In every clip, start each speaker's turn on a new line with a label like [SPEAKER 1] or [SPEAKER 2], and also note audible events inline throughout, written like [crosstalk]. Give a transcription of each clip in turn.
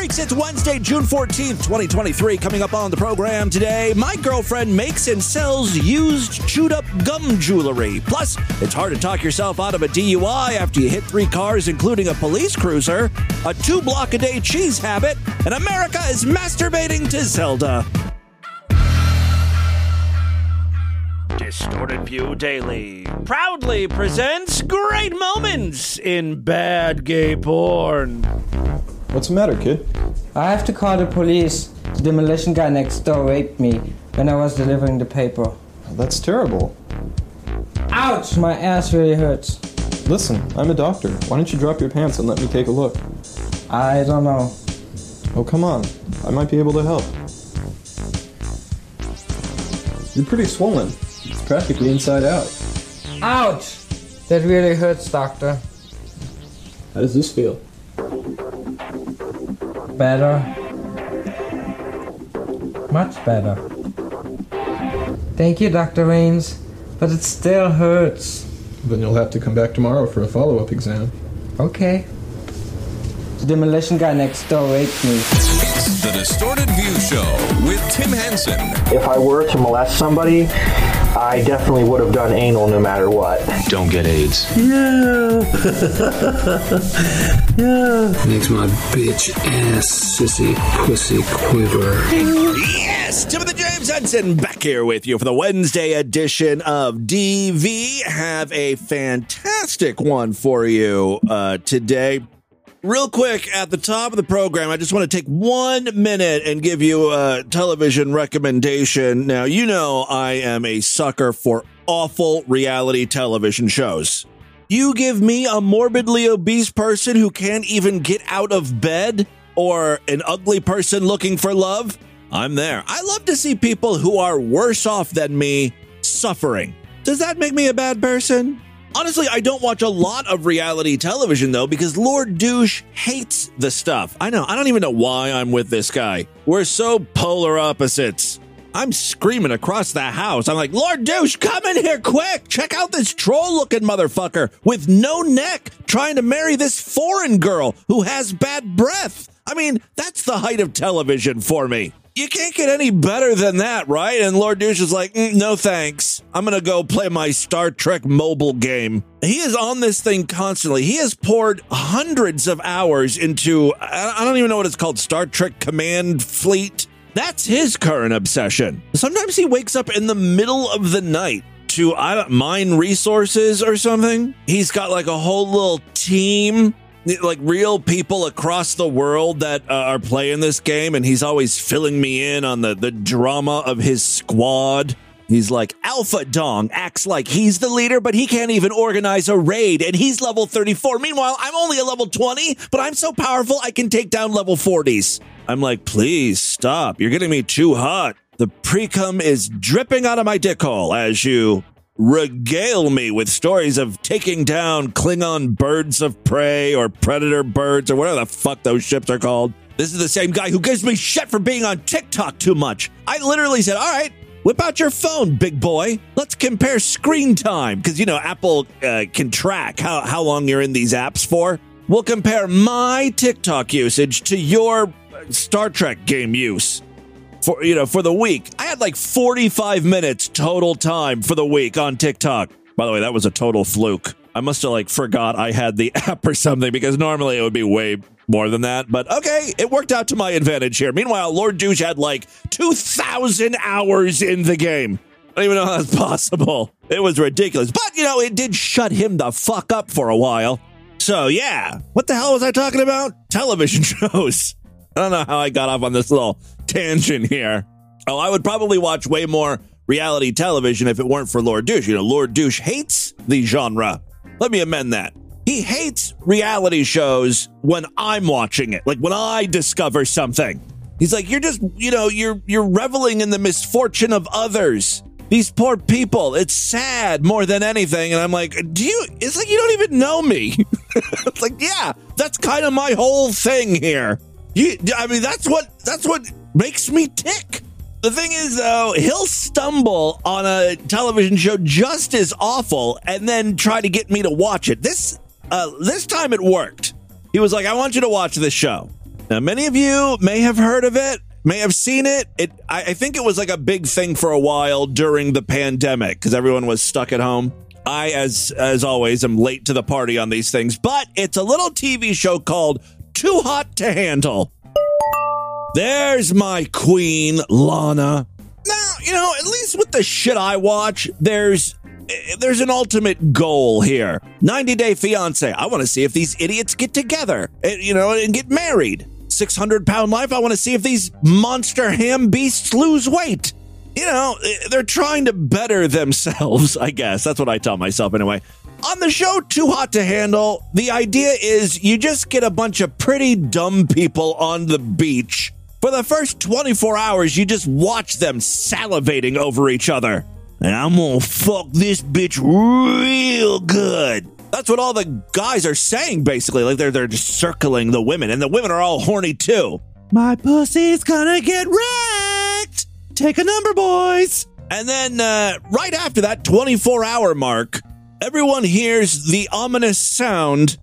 [SPEAKER 1] Freaks, it's Wednesday, June 14th, 2023. Coming up on the program today, my girlfriend makes and sells used chewed up gum jewelry. Plus, it's hard to talk yourself out of a DUI after you hit three cars, including a police cruiser, a two block a day cheese habit, and America is masturbating to Zelda. Distorted View Daily proudly presents great moments in bad gay porn.
[SPEAKER 2] What's the matter, kid?
[SPEAKER 3] I have to call the police. The demolition guy next door raped me when I was delivering the paper.
[SPEAKER 2] That's terrible.
[SPEAKER 3] Ouch! My ass really hurts.
[SPEAKER 2] Listen, I'm a doctor. Why don't you drop your pants and let me take a look?
[SPEAKER 3] I don't know.
[SPEAKER 2] Oh, come on. I might be able to help. You're pretty swollen. It's practically inside out.
[SPEAKER 3] Ouch! That really hurts, doctor.
[SPEAKER 2] How does this feel?
[SPEAKER 3] Better. Much better. Thank you, Dr. Rains, but it still hurts.
[SPEAKER 2] Then you'll have to come back tomorrow for a follow up exam.
[SPEAKER 3] Okay. The demolition guy next door raped me.
[SPEAKER 4] It's the Distorted View Show with Tim Henson.
[SPEAKER 5] If I were to molest somebody, I definitely would have done anal no matter what.
[SPEAKER 6] Don't get AIDS. Yeah. [laughs] yeah.
[SPEAKER 7] Makes my bitch ass sissy pussy quiver.
[SPEAKER 1] Yes, Timothy James Henson back here with you for the Wednesday edition of DV. Have a fantastic one for you uh, today. Real quick, at the top of the program, I just want to take one minute and give you a television recommendation. Now, you know I am a sucker for awful reality television shows. You give me a morbidly obese person who can't even get out of bed or an ugly person looking for love, I'm there. I love to see people who are worse off than me suffering. Does that make me a bad person? Honestly, I don't watch a lot of reality television though because Lord Douche hates the stuff. I know. I don't even know why I'm with this guy. We're so polar opposites. I'm screaming across the house. I'm like, Lord Douche, come in here quick. Check out this troll looking motherfucker with no neck trying to marry this foreign girl who has bad breath. I mean, that's the height of television for me. You can't get any better than that, right? And Lord Douche is like, mm, no thanks. I'm going to go play my Star Trek mobile game. He is on this thing constantly. He has poured hundreds of hours into, I don't even know what it's called, Star Trek Command Fleet. That's his current obsession. Sometimes he wakes up in the middle of the night to I don't, mine resources or something. He's got like a whole little team like real people across the world that uh, are playing this game and he's always filling me in on the the drama of his squad. He's like alpha dong acts like he's the leader but he can't even organize a raid and he's level 34 meanwhile i'm only a level 20 but i'm so powerful i can take down level 40s i'm like please stop. You're getting me too hot. The precum is dripping out of my dick hole as you regale me with stories of taking down Klingon birds of prey or predator birds or whatever the fuck those ships are called. This is the same guy who gives me shit for being on TikTok too much. I literally said, all right, whip out your phone, big boy. Let's compare screen time. Because, you know, Apple uh, can track how, how long you're in these apps for. We'll compare my TikTok usage to your Star Trek game use for you know for the week. I had like 45 minutes total time for the week on TikTok. By the way, that was a total fluke. I must have like forgot I had the [laughs] app or something because normally it would be way more than that. But okay, it worked out to my advantage here. Meanwhile, Lord Douche had like 2,000 hours in the game. I don't even know how that's [laughs] possible. It was ridiculous. But, you know, it did shut him the fuck up for a while. So, yeah. What the hell was I talking about? Television [laughs] shows. I don't know how I got off on this little tangent here. Oh, I would probably watch way more reality television if it weren't for Lord Douche. You know, Lord Douche hates the genre. Let me amend that. He hates reality shows when I'm watching it, like when I discover something. He's like, you're just, you know, you're you're reveling in the misfortune of others. These poor people. It's sad more than anything. And I'm like, do you? It's like you don't even know me. [laughs] it's like, yeah, that's kind of my whole thing here. You, I mean, that's what that's what makes me tick. The thing is, though, he'll stumble on a television show just as awful, and then try to get me to watch it. This uh, this time it worked. He was like, "I want you to watch this show," Now, many of you may have heard of it, may have seen it. It, I, I think it was like a big thing for a while during the pandemic because everyone was stuck at home. I, as as always, am late to the party on these things, but it's a little TV show called Too Hot to Handle. There's my queen, Lana. Now, you know, at least with the shit I watch, there's there's an ultimate goal here. 90 Day Fiance. I want to see if these idiots get together, eh, you know, and get married. 600 Pound Life. I want to see if these monster ham beasts lose weight. You know, eh, they're trying to better themselves, [laughs] I guess. That's what I tell myself anyway. On the show Too Hot to Handle, the idea is you just get a bunch of pretty dumb people on the beach. For the first 24 hours, you just watch them salivating over each other. And I'm gonna fuck this bitch real good. That's what all the guys are saying, basically. Like they're they're just circling the women, and the women are all horny too. My pussy's gonna get wrecked. Take a number, boys. And then uh, right after that 24 hour mark, everyone hears the ominous sound.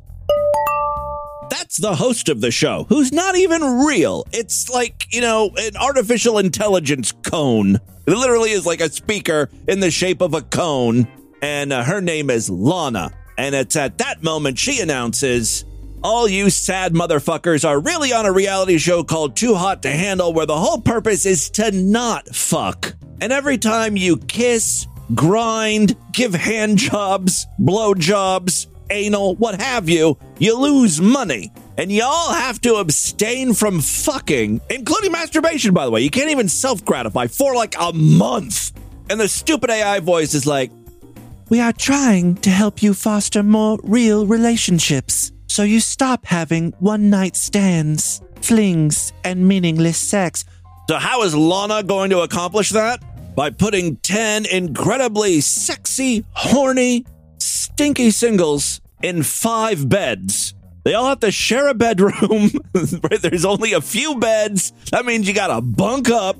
[SPEAKER 1] That's the host of the show, who's not even real. It's like, you know, an artificial intelligence cone. It literally is like a speaker in the shape of a cone. And uh, her name is Lana. And it's at that moment she announces all you sad motherfuckers are really on a reality show called Too Hot to Handle, where the whole purpose is to not fuck. And every time you kiss, grind, give hand jobs, blow jobs, anal, what have you, you lose money. And y'all have to abstain from fucking, including masturbation, by the way. You can't even self gratify for like a month. And the stupid AI voice is like, We are trying to help you foster more real relationships. So you stop having one night stands, flings, and meaningless sex. So, how is Lana going to accomplish that? By putting 10 incredibly sexy, horny, stinky singles in five beds. They all have to share a bedroom. [laughs] There's only a few beds. That means you gotta bunk up,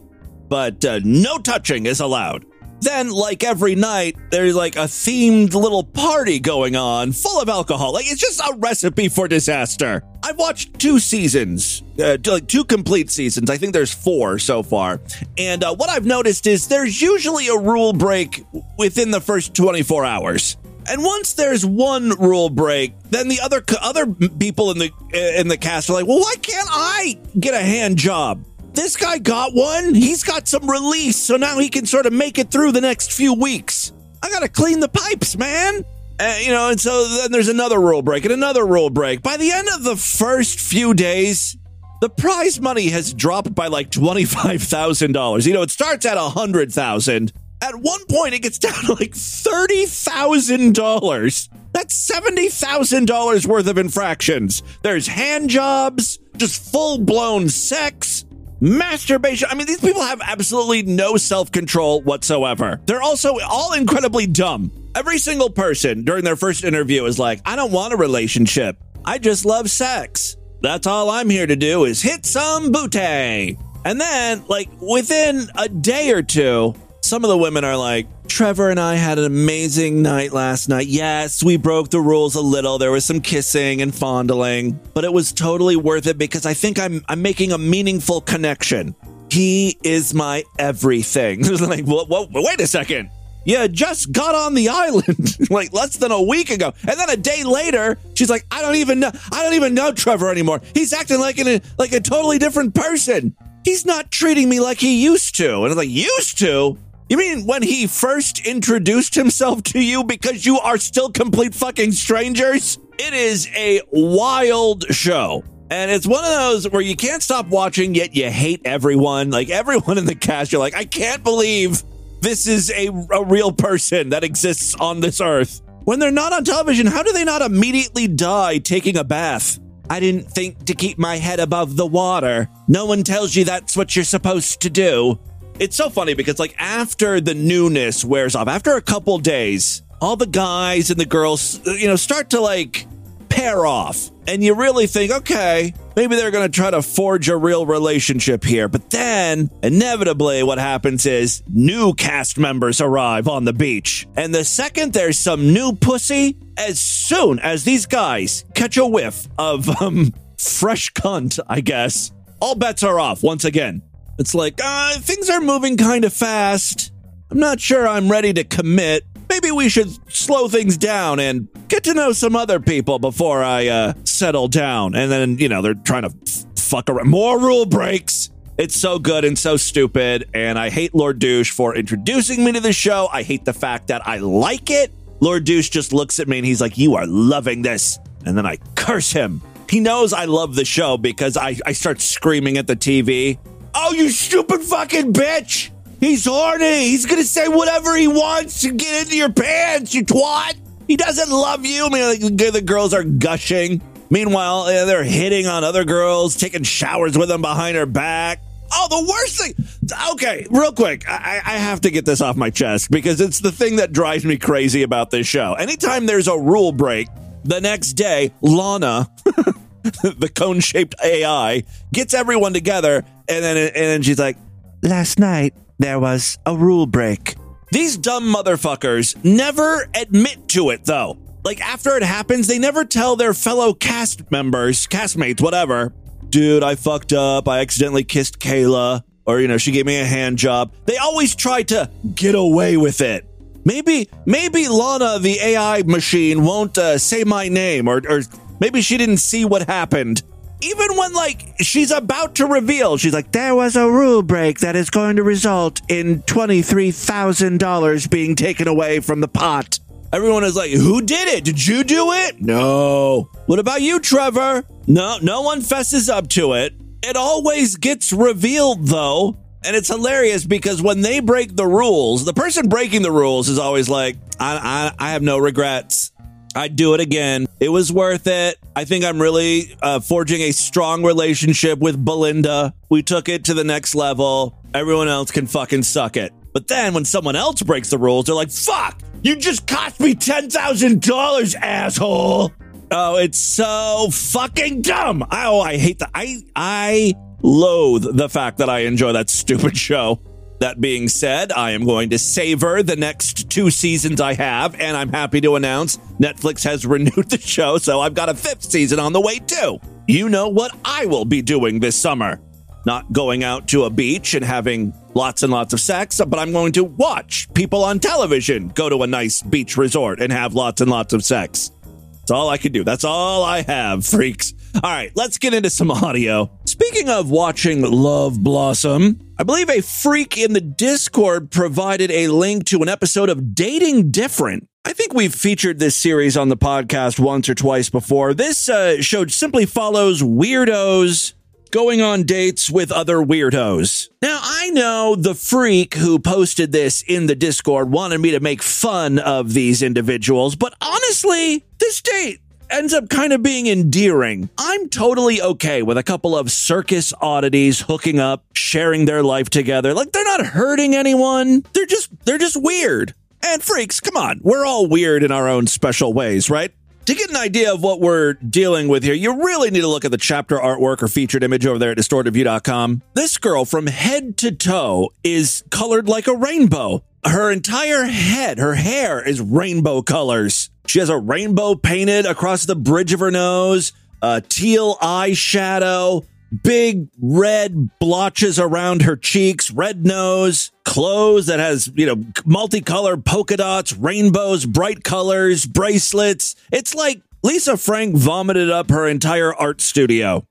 [SPEAKER 1] but uh, no touching is allowed. Then, like every night, there's like a themed little party going on full of alcohol. Like it's just a recipe for disaster. I've watched two seasons, uh, like two complete seasons. I think there's four so far. And uh, what I've noticed is there's usually a rule break within the first 24 hours. And once there's one rule break, then the other other people in the in the cast are like, "Well, why can't I get a hand job?" This guy got one. He's got some release, so now he can sort of make it through the next few weeks. I got to clean the pipes, man. Uh, you know, and so then there's another rule break and another rule break. By the end of the first few days, the prize money has dropped by like $25,000. You know, it starts at 100,000 at one point, it gets down to like $30,000. That's $70,000 worth of infractions. There's hand jobs, just full blown sex, masturbation. I mean, these people have absolutely no self control whatsoever. They're also all incredibly dumb. Every single person during their first interview is like, I don't want a relationship. I just love sex. That's all I'm here to do is hit some booty. And then, like, within a day or two, some of the women are like, Trevor and I had an amazing night last night. Yes, we broke the rules a little. There was some kissing and fondling, but it was totally worth it because I think I'm I'm making a meaningful connection. He is my everything. [laughs] like, what, what, wait a second. You just got on the [laughs] island like less than a week ago. And then a day later, she's like, I don't even know I don't even know Trevor anymore. He's acting like an like a totally different person. He's not treating me like he used to. And I'm like, used to? You mean when he first introduced himself to you because you are still complete fucking strangers? It is a wild show. And it's one of those where you can't stop watching, yet you hate everyone. Like everyone in the cast, you're like, I can't believe this is a, a real person that exists on this earth. When they're not on television, how do they not immediately die taking a bath? I didn't think to keep my head above the water. No one tells you that's what you're supposed to do it's so funny because like after the newness wears off, after a couple days, all the guys and the girls, you know, start to like pair off. And you really think, okay, maybe they're going to try to forge a real relationship here. But then, inevitably, what happens is new cast members arrive on the beach. And the second there's some new pussy, as soon as these guys catch a whiff of [laughs] um, fresh cunt, I guess. All bets are off once again. It's like, uh, things are moving kind of fast. I'm not sure I'm ready to commit. Maybe we should slow things down and get to know some other people before I uh, settle down. And then, you know, they're trying to f- fuck around. More rule breaks. It's so good and so stupid. And I hate Lord Douche for introducing me to the show. I hate the fact that I like it. Lord Douche just looks at me and he's like, You are loving this. And then I curse him. He knows I love the show because I, I start screaming at the TV. Oh, you stupid fucking bitch! He's horny. He's gonna say whatever he wants to get into your pants, you twat. He doesn't love you. I mean, like, the girls are gushing. Meanwhile, they're hitting on other girls, taking showers with them behind her back. Oh, the worst thing. Okay, real quick, I, I have to get this off my chest because it's the thing that drives me crazy about this show. Anytime there's a rule break, the next day, Lana, [laughs] the cone shaped AI, gets everyone together, and then and then she's like, "Last night there was a rule break." These dumb motherfuckers never admit to it though. Like after it happens, they never tell their fellow cast members, castmates, whatever. Dude, I fucked up. I accidentally kissed Kayla. Or, you know, she gave me a hand job. They always try to get away with it. Maybe, maybe Lana, the AI machine, won't uh, say my name, or, or maybe she didn't see what happened. Even when, like, she's about to reveal, she's like, there was a rule break that is going to result in $23,000 being taken away from the pot. Everyone is like, who did it? Did you do it? No. What about you, Trevor? No, no one fesses up to it. It always gets revealed, though. And it's hilarious because when they break the rules, the person breaking the rules is always like, I, I, I have no regrets. I'd do it again. It was worth it. I think I'm really uh, forging a strong relationship with Belinda. We took it to the next level. Everyone else can fucking suck it. But then when someone else breaks the rules, they're like, fuck, you just cost me $10,000, asshole. Oh, it's so fucking dumb. Oh, I hate that. I, I loathe the fact that I enjoy that stupid [laughs] show. That being said, I am going to savor the next two seasons I have, and I'm happy to announce Netflix has [laughs] renewed the show, so I've got a fifth season on the way too. You know what I will be doing this summer. Not going out to a beach and having lots and lots of sex, but I'm going to watch people on television go to a nice beach resort and have lots and lots of sex. That's all I can do. That's all I have, freaks. All right, let's get into some [laughs] audio. Speaking of watching Love Blossom, I believe a freak in the Discord provided a link to an episode of Dating Different. I think we've featured this series on the podcast once or twice before. This uh, show simply follows weirdos going on dates with other weirdos. Now, I know the freak who posted this in the Discord wanted me to make fun of these individuals, but honestly, this date ends up kind of being endearing. I'm totally okay with a couple of circus oddities hooking up, sharing their life together. Like they're not hurting anyone. They're just they're just weird. And freaks, come on. We're all weird in our own special ways, right? To get an idea of what we're dealing with here, you really need to look at the chapter artwork or featured image over there at distortedview.com. This girl from head to toe is colored like a rainbow. Her entire head, her hair is rainbow colors. She has a rainbow painted across the bridge of her nose, a teal eyeshadow, big red blotches around her cheeks, red nose, clothes that has, you know, multicolored polka dots, rainbows, bright colors, bracelets. It's like Lisa Frank vomited up her entire art studio.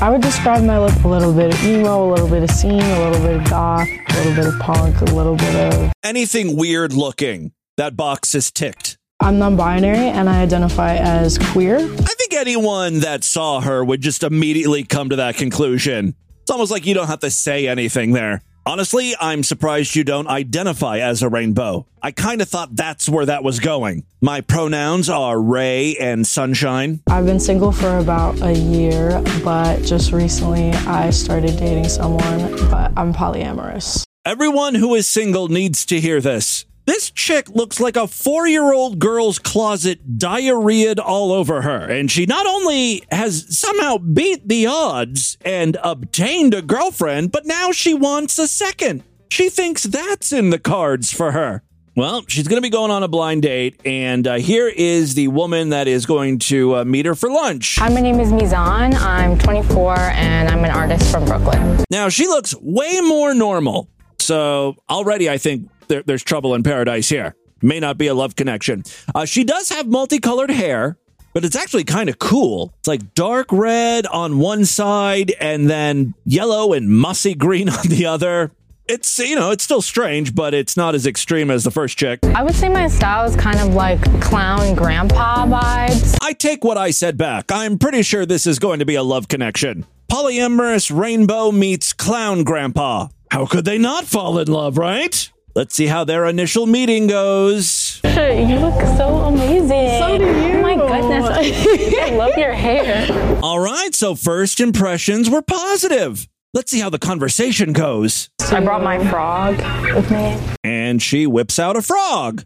[SPEAKER 6] I would describe my look a little bit of emo, a little bit of scene, a little bit of goth, a little bit of punk, a little bit of.
[SPEAKER 1] Anything weird looking, that box is ticked.
[SPEAKER 6] I'm non binary and I identify as queer.
[SPEAKER 1] I think anyone that saw her would just immediately come to that conclusion. It's almost like you don't have to say anything there. Honestly, I'm surprised you don't identify as a rainbow. I kind of thought that's where that was going. My pronouns are Ray and Sunshine.
[SPEAKER 6] I've been single for about a year, but just recently I started dating someone, but I'm polyamorous.
[SPEAKER 1] Everyone who is single needs to hear this. This chick looks like a four year old girl's closet diarrheaed all over her. And she not only has somehow beat the odds and obtained a girlfriend, but now she wants a second. She thinks that's in the cards for her. Well, she's going to be going on a blind date, and uh, here is the woman that is going to uh, meet her for lunch.
[SPEAKER 8] Hi, my name is Mizan. I'm 24 and I'm an artist from Brooklyn.
[SPEAKER 1] Now, she looks way more normal. So already I think there, there's trouble in paradise here. May not be a love connection. Uh, she does have multicolored hair, but it's actually kind of cool. It's like dark red on one side and then yellow and mossy green [laughs] on the other. It's, you know, it's still strange, but it's not as extreme as the first chick.
[SPEAKER 8] I would say my style is kind of like clown grandpa vibes.
[SPEAKER 1] I take what I said back. I'm pretty sure this is going to be a love connection. Polyamorous rainbow meets clown grandpa. How could they not fall in love, right? Let's see how their initial meeting goes.
[SPEAKER 8] You look so amazing.
[SPEAKER 6] So do you.
[SPEAKER 8] Oh my goodness. [laughs] I love your hair.
[SPEAKER 1] All right, so first impressions were positive. Let's see how the conversation goes.
[SPEAKER 8] I brought my frog with me.
[SPEAKER 1] And she whips out a frog.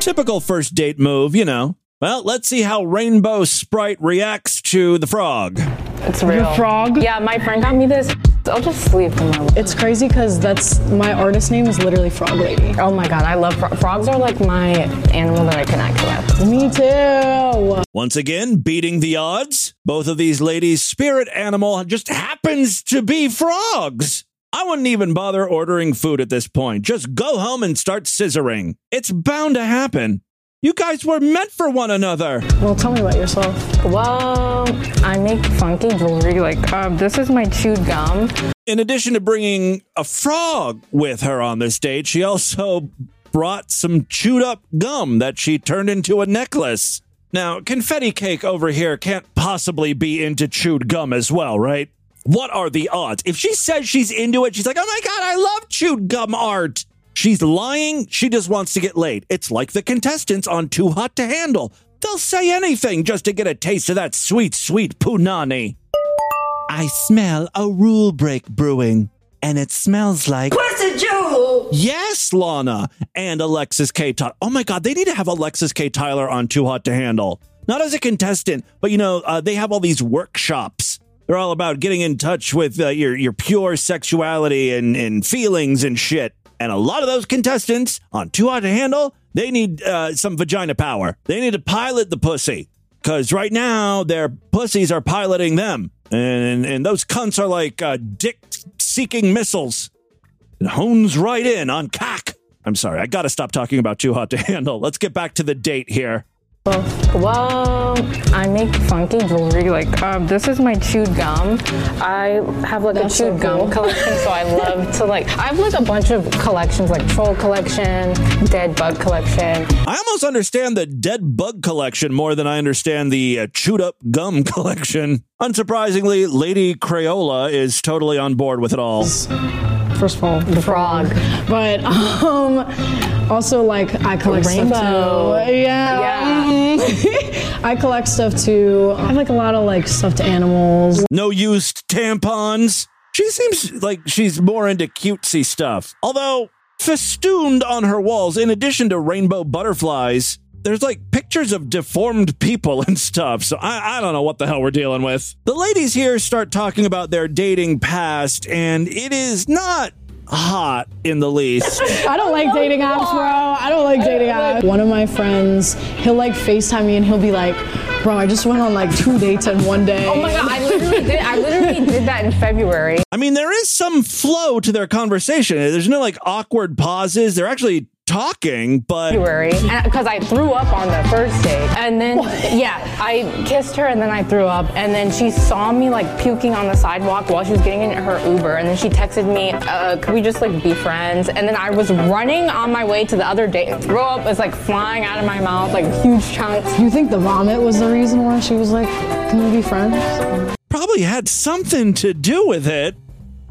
[SPEAKER 1] Typical first date move, you know. Well, let's see how Rainbow Sprite reacts to the frog.
[SPEAKER 8] It's real.
[SPEAKER 6] frog?
[SPEAKER 8] Yeah, my friend got me this. I'll just sleep in my
[SPEAKER 6] It's crazy because that's my artist name is literally Frog Lady.
[SPEAKER 8] Oh my god, I love fro- frogs. Are like my animal that I connect with.
[SPEAKER 6] Me too.
[SPEAKER 1] Once again, beating the odds. Both of these ladies' spirit animal just happens to be frogs. I wouldn't even bother ordering food at this point. Just go home and start scissoring. It's bound to happen. You guys were meant for one another.
[SPEAKER 6] Well, tell me about yourself.
[SPEAKER 8] Well, I make funky jewelry. Like, um, this is my chewed gum.
[SPEAKER 1] In addition to bringing a frog with her on this date, she also brought some chewed up gum that she turned into a necklace. Now, confetti cake over here can't possibly be into chewed gum as well, right? What are the odds? If she says she's into it, she's like, oh my God, I love chewed gum art. She's lying. She just wants to get laid. It's like the contestants on Too Hot to Handle. They'll say anything just to get a taste of that sweet, sweet punani. I smell a rule break brewing, and it smells like. Yes, Lana and Alexis K. Tyler. Oh my God, they need to have Alexis K. Tyler on Too Hot to Handle. Not as a contestant, but you know, uh, they have all these workshops. They're all about getting in touch with uh, your your pure sexuality and, and feelings and shit. And a lot of those contestants on Too Hot to Handle, they need uh, some vagina power. They need to pilot the pussy. Because right now, their pussies are piloting them. And, and those cunts are like uh, dick seeking missiles. It hones right in on cock. I'm sorry, I gotta stop talking about Too Hot to Handle. Let's get back to the date here.
[SPEAKER 8] Well, I make funky jewelry. Like, um, this is my chewed gum. I have like
[SPEAKER 6] That's
[SPEAKER 8] a
[SPEAKER 6] so
[SPEAKER 8] chewed gum collection, so I love [laughs] to like. I have like a bunch of collections, like troll collection, dead bug collection.
[SPEAKER 1] I almost understand the dead bug collection more than I understand the uh, chewed up gum [laughs] collection. Unsurprisingly, Lady Crayola is totally on board with it all.
[SPEAKER 6] First of all, the
[SPEAKER 8] Frog.
[SPEAKER 6] But [laughs] um, also like I collect
[SPEAKER 8] Rainbow.
[SPEAKER 6] stuff too. Yeah.
[SPEAKER 8] Yeah. [laughs]
[SPEAKER 6] I collect stuff too. I have like a lot of like stuffed animals.
[SPEAKER 1] No used tampons. She seems like she's more into cutesy stuff. Although, festooned on her walls, in addition to rainbow butterflies, there's like pictures of deformed people and stuff. So I, I don't know what the hell we're dealing with. The ladies here start talking about their dating past, and it is not hot in the least. [laughs]
[SPEAKER 6] I don't like dating apps, bro. I don't like dating apps. One of my friends, he'll like FaceTime me and he'll be like, bro, I just went on like two dates in one day.
[SPEAKER 8] Oh my god, I literally did. I literally did that in February.
[SPEAKER 1] I mean, there is some flow to their conversation. There's no like awkward pauses. They're actually talking, but
[SPEAKER 8] because I threw up on the first date, and then yeah, I kissed her, and then I threw up, and then she saw me like puking on the sidewalk while she was getting in her Uber, and then she texted me, uh, "Could we just like be friends?" And then I was running on my way to the other date, and throw up was like flying out of my mouth, like huge chunks.
[SPEAKER 6] You think the vomit was the reason why she was like, can we be friends?
[SPEAKER 1] probably had something to do with it.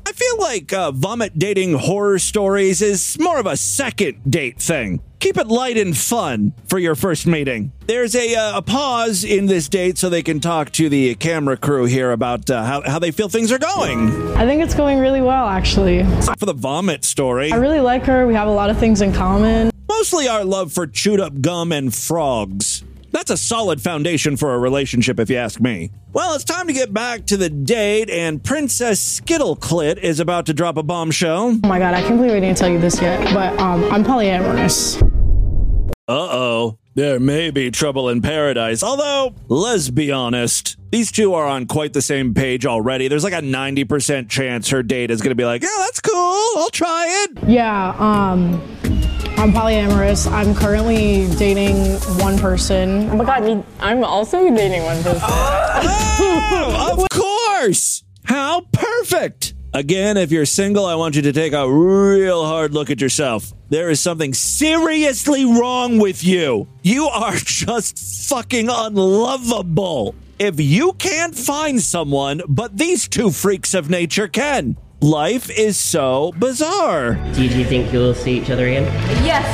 [SPEAKER 1] I feel like uh, vomit dating horror stories is more of a second date thing. Keep it light and fun for your first meeting. There's a, uh, a pause in this date so they can talk to the camera crew here about uh, how, how they feel things are going.
[SPEAKER 6] I think it's going really well, actually.
[SPEAKER 1] For the vomit story,
[SPEAKER 6] I really like her. We have a lot of things in common.
[SPEAKER 1] mostly our love for chewed up gum and frogs. That's a solid foundation for a relationship, if you ask me. Well, it's time to get back to the date, and Princess Skittleclit is about to drop a bombshell.
[SPEAKER 6] Oh my god, I can't believe I didn't tell you this yet, but um, I'm polyamorous.
[SPEAKER 1] Uh oh. There may be trouble in paradise. Although, let's be honest, these two are on quite the same page already. There's like a 90% chance her date is going to be like, yeah, that's cool. I'll try it.
[SPEAKER 6] Yeah, um, I'm polyamorous. I'm currently dating one person.
[SPEAKER 8] Oh my god, I'm also dating one person.
[SPEAKER 1] Oh, of course. How perfect. Again, if you're single, I want you to take a real hard look at yourself. There is something seriously wrong with you. You are [laughs] just fucking unlovable. If you can't find someone, but these two freaks of nature can. Life is so bizarre.
[SPEAKER 9] Do you think you'll see each other again?
[SPEAKER 8] yes.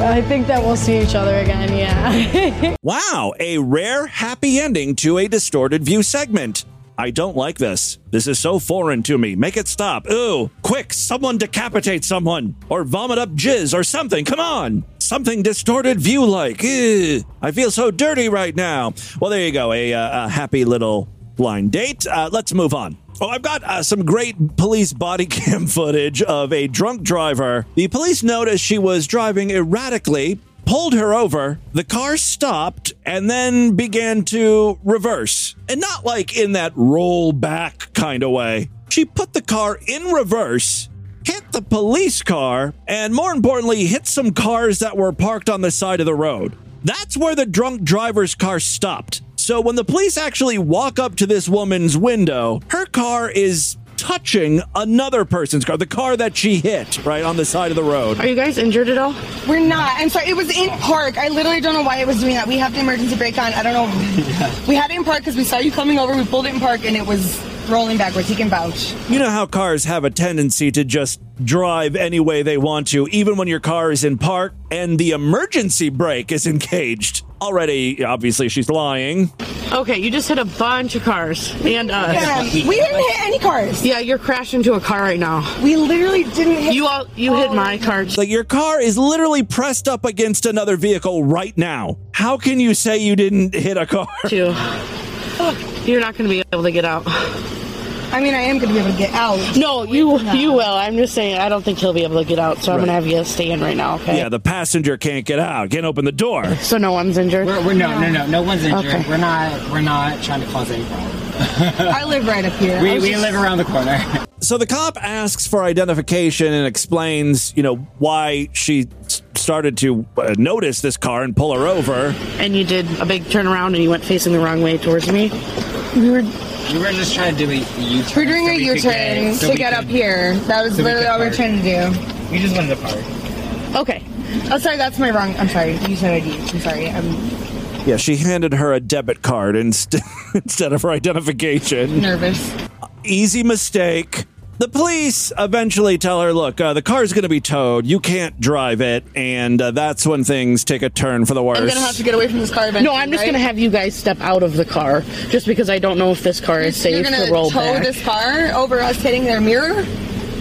[SPEAKER 6] I think that we'll see each other again, yeah. [laughs]
[SPEAKER 1] Wow, a rare happy ending to a distorted view segment. I don't like this. This is so foreign to me. Make it stop. Ooh, quick, someone decapitate someone or vomit up jizz or something. Come on. Something distorted view like. I feel so dirty right now. Well, there you go. A, uh, a happy little blind date. Uh, let's move on. Oh, I've got uh, some great police body [laughs] cam footage of a drunk driver. The police noticed she was driving erratically, pulled her over, the car stopped, and then began to reverse. And not like in that roll back kind of way. She put the car in reverse, hit the police car, and more importantly, hit some cars that were parked on the side of the road. That's where the drunk driver's car stopped. So when the police actually walk up to this woman's window, her car is touching another person's car, the car that she hit right on the side of the road.
[SPEAKER 10] Are you guys injured at all?
[SPEAKER 11] We're not. I'm sorry. It was in park. I literally don't know why it was doing that. We have the emergency brake on. I don't know. [laughs] We had it in park because we saw you coming over. We pulled it in park and it was rolling backwards. He can vouch.
[SPEAKER 1] You know how cars have a tendency to just drive any way they want to, even when your car is in park and the emergency brake is engaged. Already, obviously, she's lying.
[SPEAKER 10] Okay, you just hit a bunch of cars and us.
[SPEAKER 11] Yeah, we didn't hit any cars.
[SPEAKER 10] Yeah, you're crashing into a car right now.
[SPEAKER 11] We literally didn't hit.
[SPEAKER 10] You all, you hit oh. my car.
[SPEAKER 1] Like your car is literally pressed up against another vehicle right now. How can you say you didn't hit a car?
[SPEAKER 10] Too. [laughs] You're not going to be able to get out.
[SPEAKER 11] I mean, I am going to be able to get out.
[SPEAKER 10] No, you you will. I'm just saying. I don't think he'll be able to get out. So I'm going to have you stay in right now. Okay.
[SPEAKER 1] Yeah, the passenger can't get out, can't open the door. [laughs]
[SPEAKER 10] So no one's injured.
[SPEAKER 12] We're, we're no, no, no, no one's injured.
[SPEAKER 10] Okay.
[SPEAKER 12] We're not, we're not trying to cause any problem.
[SPEAKER 11] I live right up here. I
[SPEAKER 12] We,
[SPEAKER 11] was
[SPEAKER 12] we
[SPEAKER 11] just-
[SPEAKER 12] live around the corner.
[SPEAKER 1] So the cop asks for identification and explains, you know, why she started to uh, notice this car and pull her over.
[SPEAKER 10] And you did a big turnaround and you went facing the wrong way towards me.
[SPEAKER 11] We were,
[SPEAKER 12] we were just trying to do a U-turn.
[SPEAKER 11] we're doing
[SPEAKER 12] so
[SPEAKER 11] a
[SPEAKER 12] we could
[SPEAKER 11] U-turn
[SPEAKER 12] get- so
[SPEAKER 11] to get
[SPEAKER 12] could-
[SPEAKER 11] up here. That was
[SPEAKER 12] so
[SPEAKER 11] literally
[SPEAKER 12] could
[SPEAKER 11] all we were
[SPEAKER 12] park.
[SPEAKER 11] trying to do.
[SPEAKER 12] We just wanted to park.
[SPEAKER 10] Okay.
[SPEAKER 11] Oh, sorry, that's my wrong. I'm sorry. You said ID. I'm sorry. I'm
[SPEAKER 1] Yeah, she handed her a debit card inst- [laughs] instead of her identification.
[SPEAKER 11] nervous.
[SPEAKER 1] Easy mistake. The police eventually tell her, look, uh, the car's going to be towed. You can't drive it. And uh, that's when things take a turn for the worse.
[SPEAKER 11] I'm gonna have to get away from this car eventually.
[SPEAKER 10] No, I'm just
[SPEAKER 11] right?
[SPEAKER 10] going to have you guys step out of the car just because I don't know if this car is
[SPEAKER 11] You're
[SPEAKER 10] safe
[SPEAKER 11] gonna
[SPEAKER 10] roll
[SPEAKER 11] tow
[SPEAKER 10] back.
[SPEAKER 11] this car over us hitting their mirror.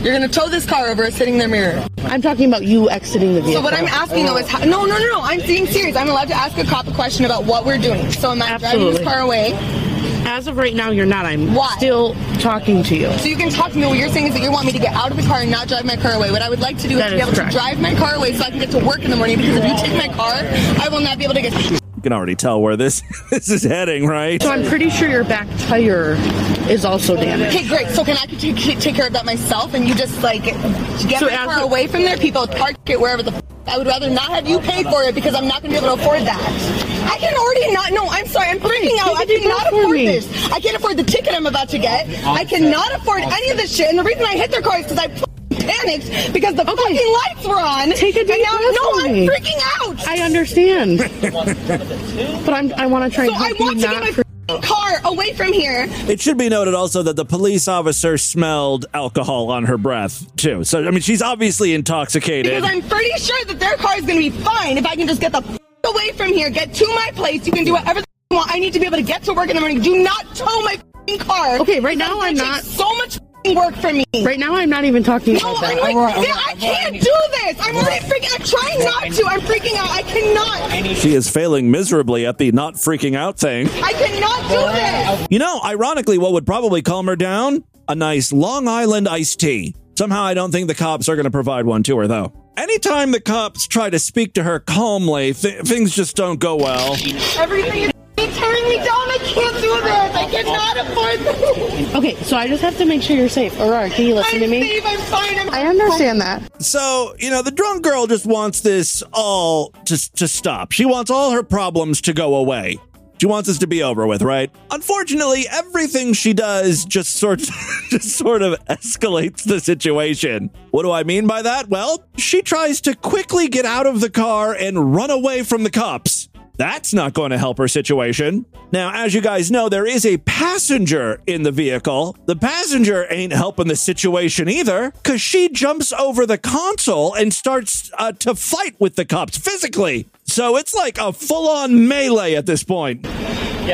[SPEAKER 11] You're gonna tow this car over us hitting their mirror.
[SPEAKER 10] I'm talking about you exiting the vehicle.
[SPEAKER 11] So what I'm asking though is, how, no, no, no, no. I'm being serious. I'm allowed to ask a cop a question about what we're doing. So am I driving this car away?
[SPEAKER 10] As of right now, you're not. I'm
[SPEAKER 11] Why?
[SPEAKER 10] still talking to you.
[SPEAKER 11] So you can talk to me. What you're saying is that you want me to get out of the car and not drive my car away. What I would like to do
[SPEAKER 10] That
[SPEAKER 11] is to be able
[SPEAKER 10] correct.
[SPEAKER 11] to drive my car away so I can get to work in the morning. Because if you take my car, I will not be able to get.
[SPEAKER 1] You can already tell where this [laughs] this is heading, right?
[SPEAKER 10] So I'm pretty sure your back tire is also damaged.
[SPEAKER 11] Okay, great. So can I take, take care of that myself and you just like get
[SPEAKER 10] So
[SPEAKER 11] my car
[SPEAKER 10] a-
[SPEAKER 11] away from there? People park it wherever the. F- I would rather not have you pay for it because I'm not going to be able to afford that. I can already not. No, I'm sorry. I'm freaking out. I
[SPEAKER 10] take a
[SPEAKER 11] cannot afford
[SPEAKER 10] me.
[SPEAKER 11] this. I can't afford the ticket I'm about to get. I cannot afford any of this shit. And the reason I hit their car is because I panicked because the fucking lights were on.
[SPEAKER 10] Take a
[SPEAKER 11] and
[SPEAKER 10] deep
[SPEAKER 11] now,
[SPEAKER 10] breath
[SPEAKER 11] No,
[SPEAKER 10] for
[SPEAKER 11] I'm freaking out.
[SPEAKER 10] I understand. [laughs] but I'm, I want to try
[SPEAKER 11] so
[SPEAKER 10] and
[SPEAKER 11] I
[SPEAKER 10] help you
[SPEAKER 11] to
[SPEAKER 10] not.
[SPEAKER 11] get my f***ing car away from here.
[SPEAKER 1] It should be noted also that the police officer smelled alcohol on her breath, too. So, I mean, she's obviously intoxicated.
[SPEAKER 11] Because I'm pretty sure that their car is going to be fine if I can just get the f- away from here, get to my place. You can do whatever the you want. I need to be able to get to work in the morning. Do not tow my car.
[SPEAKER 10] Okay, right now I'm not-
[SPEAKER 11] So much work for me.
[SPEAKER 10] Right now, I'm not even talking
[SPEAKER 11] No,
[SPEAKER 10] about
[SPEAKER 11] I'm
[SPEAKER 10] that.
[SPEAKER 11] like,
[SPEAKER 12] Aurora, Aurora,
[SPEAKER 11] I can't
[SPEAKER 12] I
[SPEAKER 11] do this. I'm already freaking. I'm trying not to. I'm freaking out. I cannot.
[SPEAKER 1] She is failing miserably at the not freaking out thing.
[SPEAKER 11] I cannot do this.
[SPEAKER 1] You know, ironically, what would probably calm her down? A nice Long Island iced tea. Somehow, I don't think the cops are going to provide one to her, though. Anytime the cops try to speak to her calmly, th- things just don't go well.
[SPEAKER 11] Everything is tearing me down. I can't do this. I cannot afford this.
[SPEAKER 10] Okay, so I just have to make sure you're safe. Aurora, can you listen
[SPEAKER 11] I'm
[SPEAKER 10] to me?
[SPEAKER 11] safe. I'm fine. I'm
[SPEAKER 10] I understand that.
[SPEAKER 1] So, you know, the drunk girl just wants this all to, to stop. She wants all her problems to go away. She wants this to be over with, right? Unfortunately, everything she does just sort [laughs] just sort of escalates the situation. What do I mean by that? Well, she tries to quickly get out of the car and run away from the cops. That's not going to help her situation. Now, as you guys know, there is a passenger in the vehicle. The passenger ain't helping the situation either because she jumps over the console and starts uh, to fight with the cops physically. So it's like a full on melee at this point.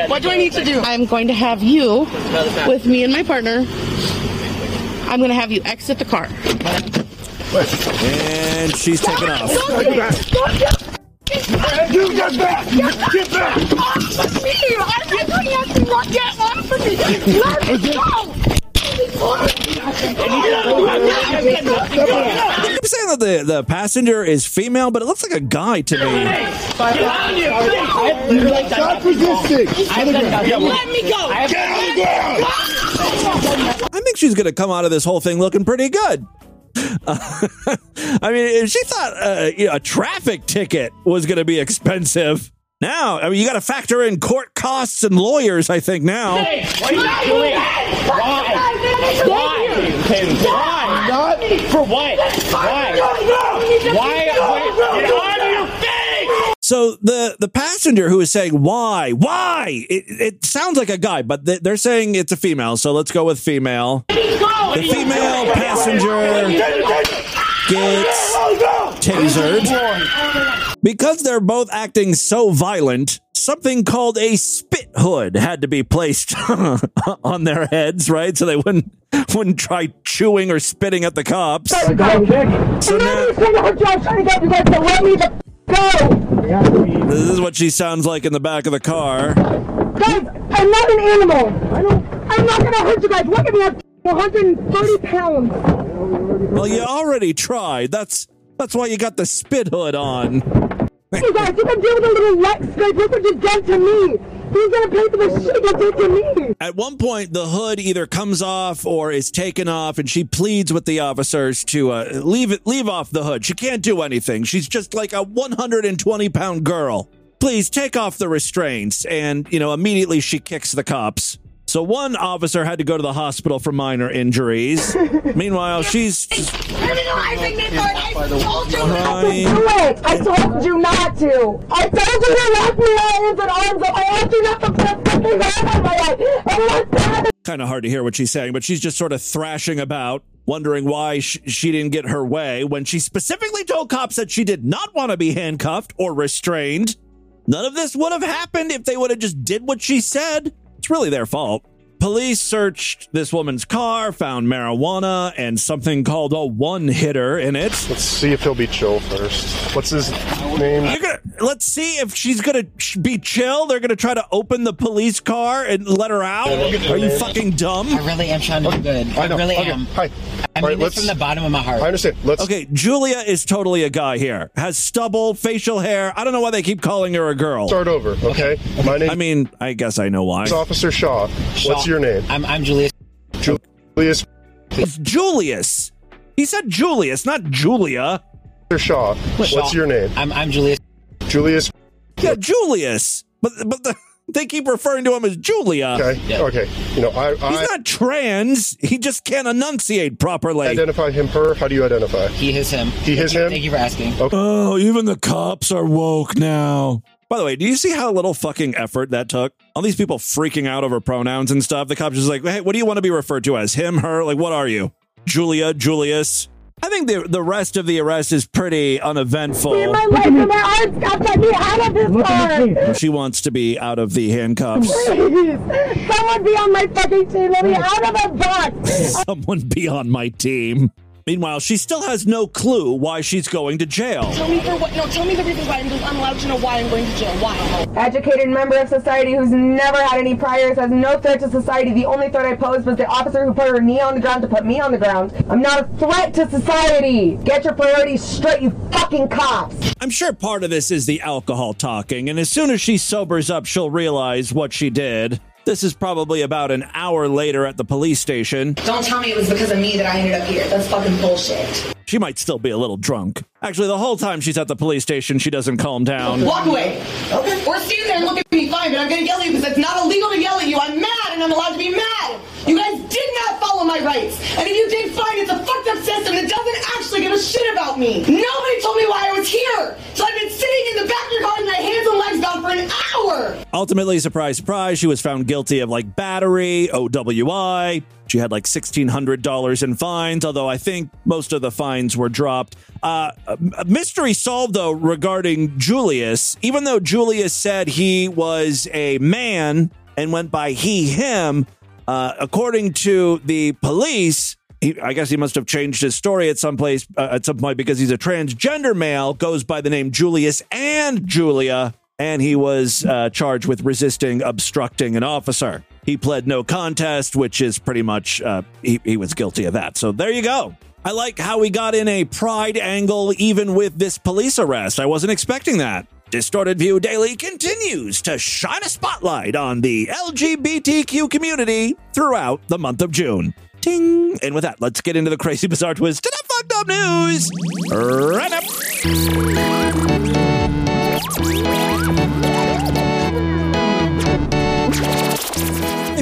[SPEAKER 10] What do I need to do? I'm going to have you with me and my partner. I'm going to have you exit the car.
[SPEAKER 1] And she's taking off.
[SPEAKER 11] You get back! Get back! Off of me! I'm not doing anything wrong. Get off of me! Let me go!
[SPEAKER 1] I keep saying that the, the passenger is female, but it looks like a guy to me.
[SPEAKER 11] Stop resisting! Let me go!
[SPEAKER 1] I think she's going to come out of this whole thing looking pretty good. Uh, [laughs] I mean, if she thought uh, you know, a traffic ticket was going to be expensive, now I mean you got to factor in court costs and lawyers. I think now.
[SPEAKER 11] What are you doing? Why? Why?
[SPEAKER 12] Why? Not for what? Why? Why? Get on your face!
[SPEAKER 1] So the the passenger who is saying why why it, it sounds like a guy, but they- they're saying it's a female. So let's go with female. The female passenger gets tasered because they're both acting so violent. Something called a spit hood had to be placed [laughs] on their heads, right? So they wouldn't wouldn't try chewing or spitting at the cops. So now, this is what she sounds like in the back of the car.
[SPEAKER 11] Guys, I'm not an animal. I don't. I'm not gonna hurt you guys. Look at me. I'm 130 pounds.
[SPEAKER 1] Well, you already tried. That's that's why you got the spit hood on.
[SPEAKER 11] You guys, you can deal with a little Lex scrape. Look what you done to me. He's gonna pay for the shit you did to me.
[SPEAKER 1] At one point, the hood either comes off or is taken off, and she pleads with the officers to uh, leave it, leave off the hood. She can't do anything. She's just like a 120 pound girl. Please take off the restraints, and you know immediately she kicks the cops. So one officer had to go to the hospital for minor injuries. [laughs] Meanwhile, she's
[SPEAKER 11] Criminalizing me for it. I told you
[SPEAKER 1] Crying.
[SPEAKER 11] not to do it. I told you not to. I told you to lock me hands and arms up. I asked you not to put fucking hand on my head. And what's
[SPEAKER 1] kind of hard to hear what she's saying, but she's just sort of thrashing about, wondering why sh- she didn't get her way when she specifically told cops that she did not want to be handcuffed or restrained. None of this would have happened if they would have just did what she said. It's really their fault. Police searched this woman's car, found marijuana and something called a one hitter in it.
[SPEAKER 13] Let's see if he'll be chill first. What's his name?
[SPEAKER 1] Gonna, let's see if she's gonna sh- be chill. They're gonna try to open the police car and let her out. Are you fucking dumb?
[SPEAKER 12] I really am trying to do good. I,
[SPEAKER 13] know.
[SPEAKER 12] really
[SPEAKER 13] Okay,
[SPEAKER 12] am.
[SPEAKER 13] Hi.
[SPEAKER 12] I
[SPEAKER 13] All
[SPEAKER 12] mean
[SPEAKER 13] right,
[SPEAKER 12] this from the bottom of my heart.
[SPEAKER 13] I understand. Let's.
[SPEAKER 1] Okay, Julia is totally a guy here. Has stubble, facial hair. I don't know why they keep calling her a girl.
[SPEAKER 13] Start over, okay? My name
[SPEAKER 1] I mean, I guess I know why.
[SPEAKER 13] is Officer Shaw.
[SPEAKER 12] Shaw.
[SPEAKER 13] What's your name?
[SPEAKER 12] I'm I'm Julius.
[SPEAKER 13] Julius
[SPEAKER 1] It's Julius. He said Julius, not Julia.
[SPEAKER 13] Officer Shaw. What's
[SPEAKER 12] Shaw.
[SPEAKER 13] your name?
[SPEAKER 12] I'm I'm Julius.
[SPEAKER 13] Julius.
[SPEAKER 1] Yeah, Julius. But but the, they keep referring to him as Julia.
[SPEAKER 13] Okay.
[SPEAKER 12] Yeah.
[SPEAKER 13] Okay. You know, I,
[SPEAKER 1] He's
[SPEAKER 13] I
[SPEAKER 1] not trans. He just can't enunciate properly.
[SPEAKER 13] identify him. Her. How do you identify?
[SPEAKER 12] He is him.
[SPEAKER 13] He
[SPEAKER 12] Thank
[SPEAKER 13] is
[SPEAKER 12] you-
[SPEAKER 13] him?
[SPEAKER 12] Thank you for asking.
[SPEAKER 1] Oh, even the cops are woke now. By the way, do you see how little fucking effort that took? All these people freaking out over pronouns and stuff. The cops just like, hey, what do you want to be referred to as? Him, her? Like, what are you? Julia, Julius. I think the the rest of the arrest is pretty uneventful.
[SPEAKER 14] My legs and my arms got let me out of this car.
[SPEAKER 1] She wants to be out of the handcuffs.
[SPEAKER 14] Please, someone be on my fucking team. Let me [laughs] out of the box.
[SPEAKER 1] Someone be on my team. Meanwhile, she still has no clue why she's going to jail.
[SPEAKER 11] Tell me for what? No, tell me the reasons why I'm, I'm allowed to know why I'm going to jail. Why?
[SPEAKER 14] Educated member of society who's never had any priors, has no threat to society. The only threat I posed was the officer who put her knee on the ground to put me on the ground. I'm not a threat to society. Get your priorities straight, you fucking cops.
[SPEAKER 1] I'm sure part of this is the alcohol talking, and as soon as she sobers up, she'll realize what she did. This is probably about an hour later at the police station.
[SPEAKER 11] Don't tell me it was because of me that I ended up here. That's fucking bullshit.
[SPEAKER 1] She might still be a little drunk. Actually, the whole time she's at the police station, she doesn't calm down.
[SPEAKER 11] Walk away. Okay. Or stand there and look at me fine, but I'm gonna yell at you because it's not illegal to yell at you. I'm mad and I'm allowed to be mad. You guys did not follow my rights. And if you did, fine. It's a fucked up system that doesn't actually give a shit about me. Nobody told me why I was here. So I've been sitting in the back of your car with my hands and legs bound for an hour.
[SPEAKER 1] Ultimately, surprise, surprise, she was found guilty of like battery, OWI. She had like $1,600 in fines, although I think most of the fines were dropped. Uh, mystery solved, though, regarding Julius. Even though Julius said he was a man and went by he, him, uh, according to the police, he, I guess he must have changed his story at some place uh, at some point because he's a transgender male, goes by the name Julius and Julia, and he was uh, charged with resisting obstructing an officer. He pled no contest, which is pretty much uh, he, he was guilty of that. So there you go. I like how we got in a pride angle even with this police arrest. I wasn't expecting that. Distorted View Daily continues to shine a spotlight on the LGBTQ community throughout the month of June. Ting! And with that, let's get into the crazy, bizarre twist to the fucked up news right up.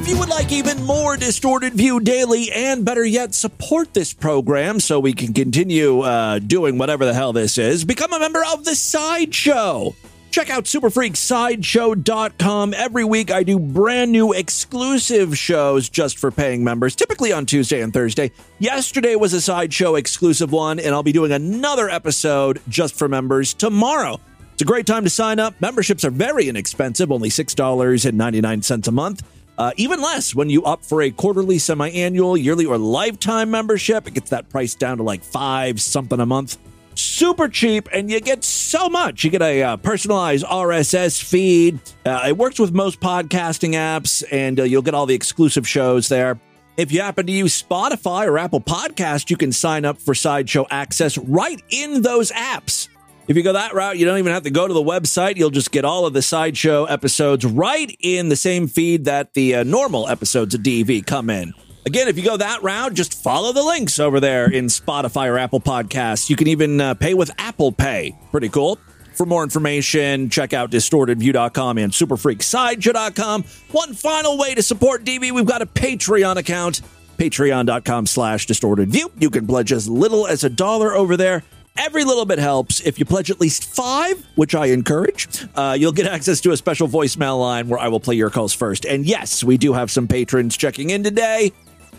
[SPEAKER 1] You would like even more Distorted View Daily and better yet, support this program so we can continue uh, doing whatever the hell this is, become a member of the Sideshow. Check out superfreaksideshow.com. Every week I do brand new exclusive shows just for paying members, typically on Tuesday and Thursday. Yesterday was a sideshow exclusive one, and I'll be doing another episode just for members tomorrow. It's a great time to sign up. Memberships are very inexpensive, only $6.99 a month. Uh, even less when you opt for a quarterly, semi annual, yearly, or lifetime membership. It gets that price down to like five something a month. Super cheap, and you get so much. You get a uh, personalized RSS feed. Uh, it works with most podcasting apps, and uh, you'll get all the exclusive shows there. If you happen to use Spotify or Apple Podcast, you can sign up for Sideshow access right in those apps. If you go that route, you don't even have to go to the website. You'll just get all of the sideshow episodes right in the same feed that the uh, normal episodes of DV come in. Again, if you go that route, just follow the links over there in Spotify or Apple Podcasts. You can even uh, pay with Apple Pay. Pretty cool. For more information, check out distortedview.com and superfreaksideshow.com. One final way to support DV, we've got a Patreon account, patreon.com slash distortedview. You can pledge as little as a dollar over there. Every little bit helps. If you pledge at least five, which I encourage, uh, you'll get access to a special voicemail line where I will play your calls first. And yes, we do have some patrons checking in today.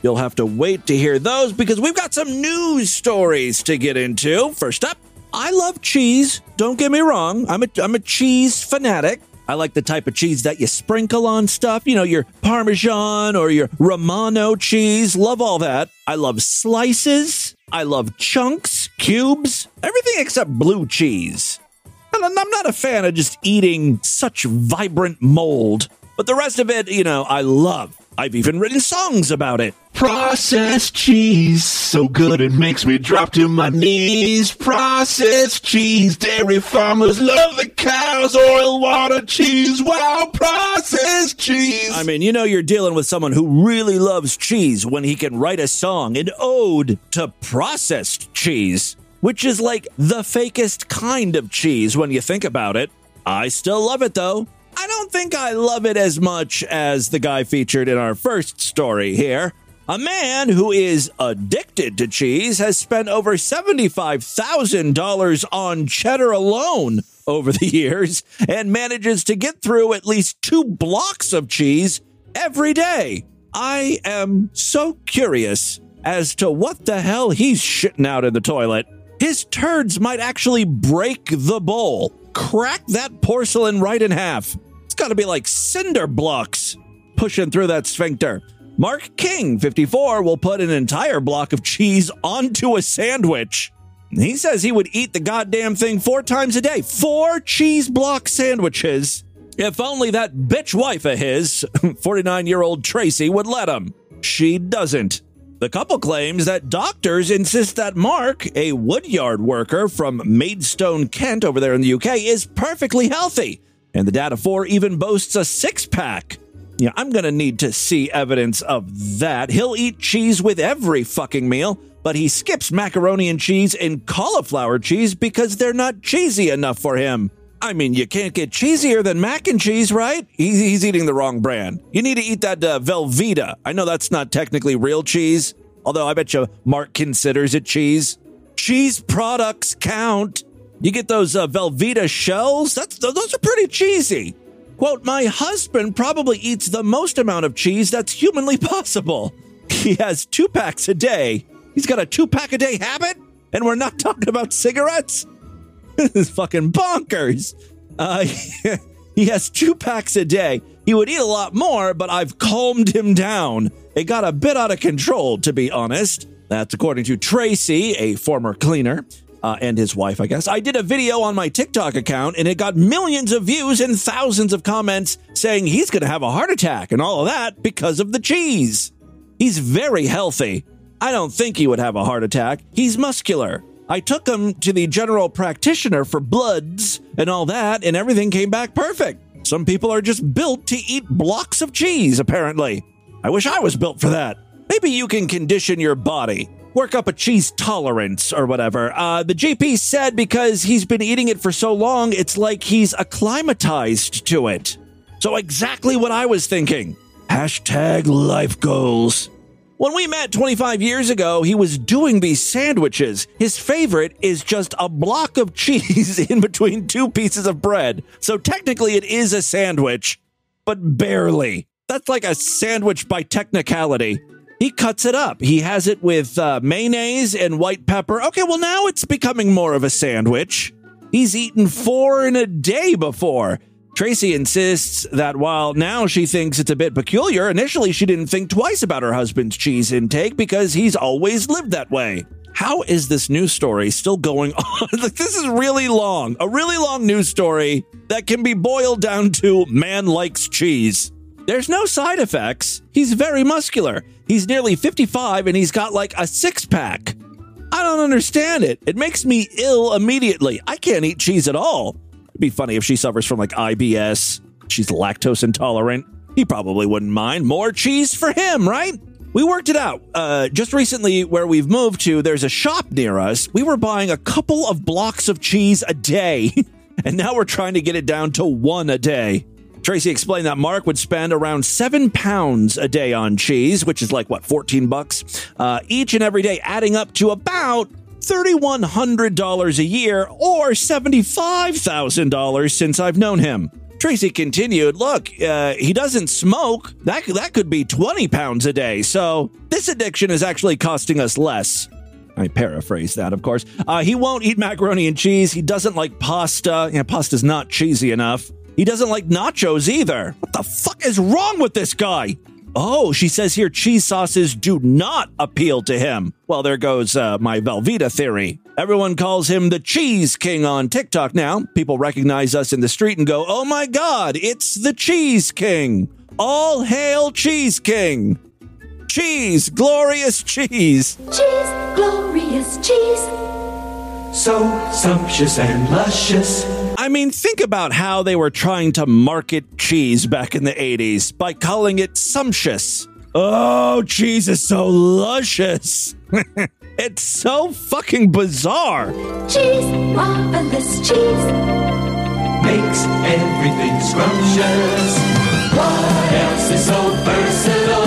[SPEAKER 1] You'll have to wait to hear those because we've got some news stories to get into. First up, I love cheese. Don't get me wrong. I'm a, I'm a cheese fanatic. I like the type of cheese that you sprinkle on stuff, you know, your Parmesan or your Romano cheese. Love all that. I love slices. I love chunks, cubes, everything except blue cheese. And I'm not a fan of just eating such vibrant mold, but the rest of it, you know, I love. I've even written songs about it.
[SPEAKER 15] Processed cheese, so good it makes me drop to my knees. Processed cheese, dairy farmers love the cows. Oil, water, cheese, wow, processed cheese.
[SPEAKER 1] I mean, you know, you're dealing with someone who really loves cheese when he can write a song, an ode to processed cheese, which is like the fakest kind of cheese when you think about it. I still love it though. I don't think I love it as much as the guy featured in our first story here. A man who is addicted to cheese has spent over $75,000 on cheddar alone over the [laughs] years and manages to get through at least two blocks of cheese every day. I am so curious as to what the hell he's shitting out in the toilet. His turds might actually break the bowl, crack that porcelain right in half. It's got to be like cinder blocks pushing through that sphincter. Mark King, 54, will put an entire block of cheese onto a sandwich. He says he would eat the goddamn thing four times a day. Four cheese block sandwiches. If only that bitch wife of his, [laughs] 49 year old Tracy, would let him. She doesn't. The couple claims that doctors insist that Mark, a woodyard worker from Maidstone, Kent, over there in the UK, is perfectly healthy. And the of four even boasts a six pack. Yeah, I'm gonna need to see evidence of that. He'll eat cheese with every fucking meal, but he skips macaroni and cheese and cauliflower cheese because they're not cheesy enough for him. I mean, you can't get cheesier than mac and cheese, right? He's, he's eating the wrong brand. You need to eat that uh, Velveeta. I know that's not technically real cheese, although I bet you Mark considers it cheese. Cheese products count. You get those uh, Velveeta shells, that's, those are pretty cheesy. Quote, my husband probably eats the most amount of cheese that's humanly possible. He has two packs a day. He's got a two pack a day habit, and we're not talking about cigarettes. [laughs] this is fucking bonkers. Uh, [laughs] he has two packs a day. He would eat a lot more, but I've calmed him down. It got a bit out of control, to be honest. That's according to Tracy, a former cleaner, uh, and his wife, I guess. I did a video on my TikTok account, and it got millions of views and thousands of comments saying he's going to have a heart attack and all of that because of the cheese. He's very healthy. I don't think he would have a heart attack. He's muscular. I took him to the general practitioner for bloods and all that, and everything came back perfect. Some people are just built to eat blocks of cheese, apparently. I wish I was built for that. Maybe you can condition your body, work up a cheese tolerance or whatever. Uh, the GP said because he's been eating it for so long, it's like he's acclimatized to it. So, exactly what I was thinking. Hashtag life goals. When we met 25 years ago, he was doing these sandwiches. His favorite is just a block of cheese [laughs] in between two pieces of bread. So technically, it is a sandwich, but barely. That's like a sandwich by technicality. He cuts it up. He has it with uh, mayonnaise and white pepper. Okay, well, now it's becoming more of a sandwich. He's eaten four in a day before. Tracy insists that while now she thinks it's a bit peculiar, initially she didn't think twice about her husband's cheese intake because he's always lived that way. How is this news story still going [laughs] on? this is really long. A really long news story that can be boiled down to man likes cheese. There's no side effects. He's very muscular. He's nearly 55 and he's got like a six pack. I don't understand it. It makes me ill immediately. I can't eat cheese at all. It'd be funny if she suffers from like IBS. She's lactose intolerant. He probably wouldn't mind. More cheese for him, right? We worked it out. Uh, just recently, where we've moved to, there's a shop near us. We were buying a couple of blocks of cheese a day, [laughs] and now we're trying to get it down to one a day. Tracy explained that Mark would spend around seven pounds a day on cheese, which is like what, 14 bucks uh, each and every day, adding up to about $3,100 a year or $75,000 since I've known him. Tracy continued, Look, uh, he doesn't smoke. That, that could be 20 pounds a day. So this addiction is actually costing us less. I paraphrase that, of course. Uh, he won't eat macaroni and cheese. He doesn't like pasta. Yeah, pasta's not cheesy enough. He doesn't like nachos either. What the fuck is wrong with this guy? Oh, she says here cheese sauces do not appeal to him. Well, there goes uh, my Velveeta theory. Everyone calls him the Cheese King on TikTok now. People recognize us in the street and go, oh my god, it's the Cheese King. All hail Cheese King. Cheese, glorious cheese.
[SPEAKER 16] Cheese, glorious cheese.
[SPEAKER 15] So sumptuous and luscious.
[SPEAKER 1] I mean, think about how they were trying to market cheese back in the 80s by calling it sumptuous. Oh, cheese is so luscious. [laughs] it's so fucking bizarre.
[SPEAKER 16] Cheese, marvelous cheese.
[SPEAKER 15] Makes everything scrumptious. What else is so versatile?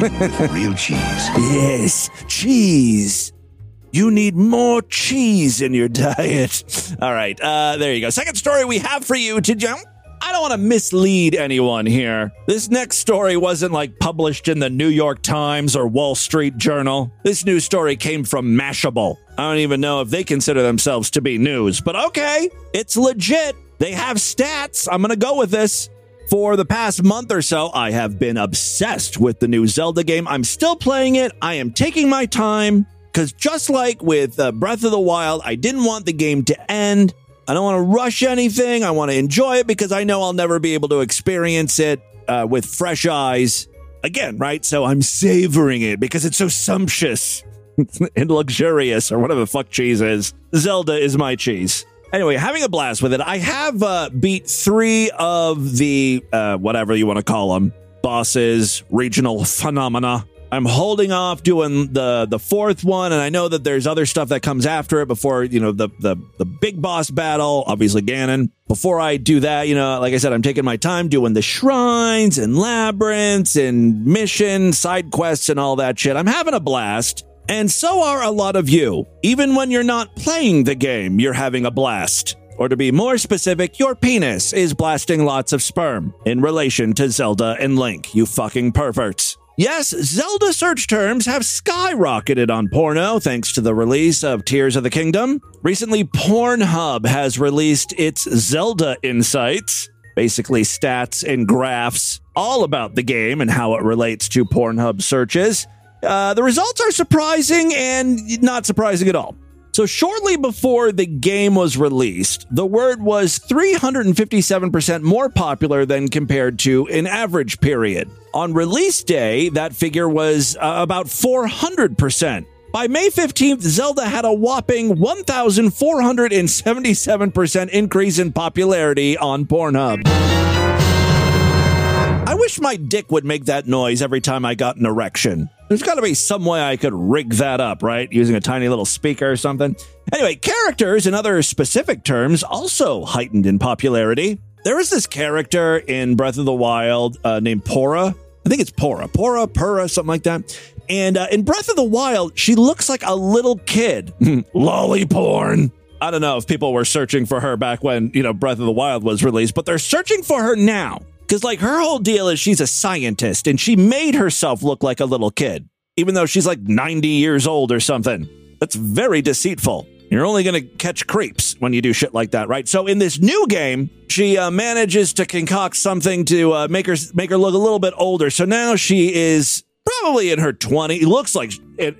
[SPEAKER 17] With [laughs] real cheese.
[SPEAKER 1] Yes, cheese. You need more cheese in your diet. [laughs] All right, uh, there you go. Second story we have for you to jump. I don't want to mislead anyone here. This next story wasn't like published in the New York Times or Wall Street Journal. This news story came from Mashable. I don't even know if they consider themselves to be news, but okay, it's legit. They have stats. I'm going to go with this. For the past month or so, I have been obsessed with the new Zelda game. I'm still playing it. I am taking my time because just like with uh, Breath of the Wild, I didn't want the game to end. I don't want to rush anything. I want to enjoy it because I know I'll never be able to experience it uh, with fresh eyes again, right? So I'm savoring it because it's so sumptuous [laughs] and luxurious, or whatever the fuck cheese is. Zelda is my cheese. Anyway, having a blast with it. I have uh, beat three of the uh, whatever you want to call them bosses, regional phenomena. I'm holding off doing the the fourth one, and I know that there's other stuff that comes after it before you know the the the big boss battle. Obviously, Ganon. Before I do that, you know, like I said, I'm taking my time doing the shrines and labyrinths and mission side quests and all that shit. I'm having a blast. And so are a lot of you. Even when you're not playing the game, you're having a blast. Or to be more specific, your penis is blasting lots of sperm in relation to Zelda and Link, you fucking perverts. Yes, Zelda search terms have skyrocketed on porno thanks to the release of Tears of the Kingdom. Recently, Pornhub has released its Zelda Insights, basically stats and graphs all about the game and how it relates to Pornhub searches. Uh, the results are surprising and not surprising at all. So, shortly before the game was released, the word was 357% more popular than compared to an average period. On release day, that figure was uh, about 400%. By May 15th, Zelda had a whopping 1,477% increase in popularity on Pornhub. I wish my dick would make that noise every time I got an erection. There's got to be some way I could rig that up, right? Using a tiny little speaker or something. Anyway, characters and other specific terms also heightened in popularity. There is this character in Breath of the Wild uh, named Pora. I think it's Pora, Pora, Pura, something like that. And uh, in Breath of the Wild, she looks like a little kid. [laughs] Lolly porn. I don't know if people were searching for her back when, you know, Breath of the Wild was released, but they're searching for her now. Because, like, her whole deal is she's a scientist and she made herself look like a little kid, even though she's like 90 years old or something. That's very deceitful. You're only going to catch creeps when you do shit like that, right? So in this new game, she uh, manages to concoct something to uh, make her make her look a little bit older. So now she is probably in her 20s. Looks like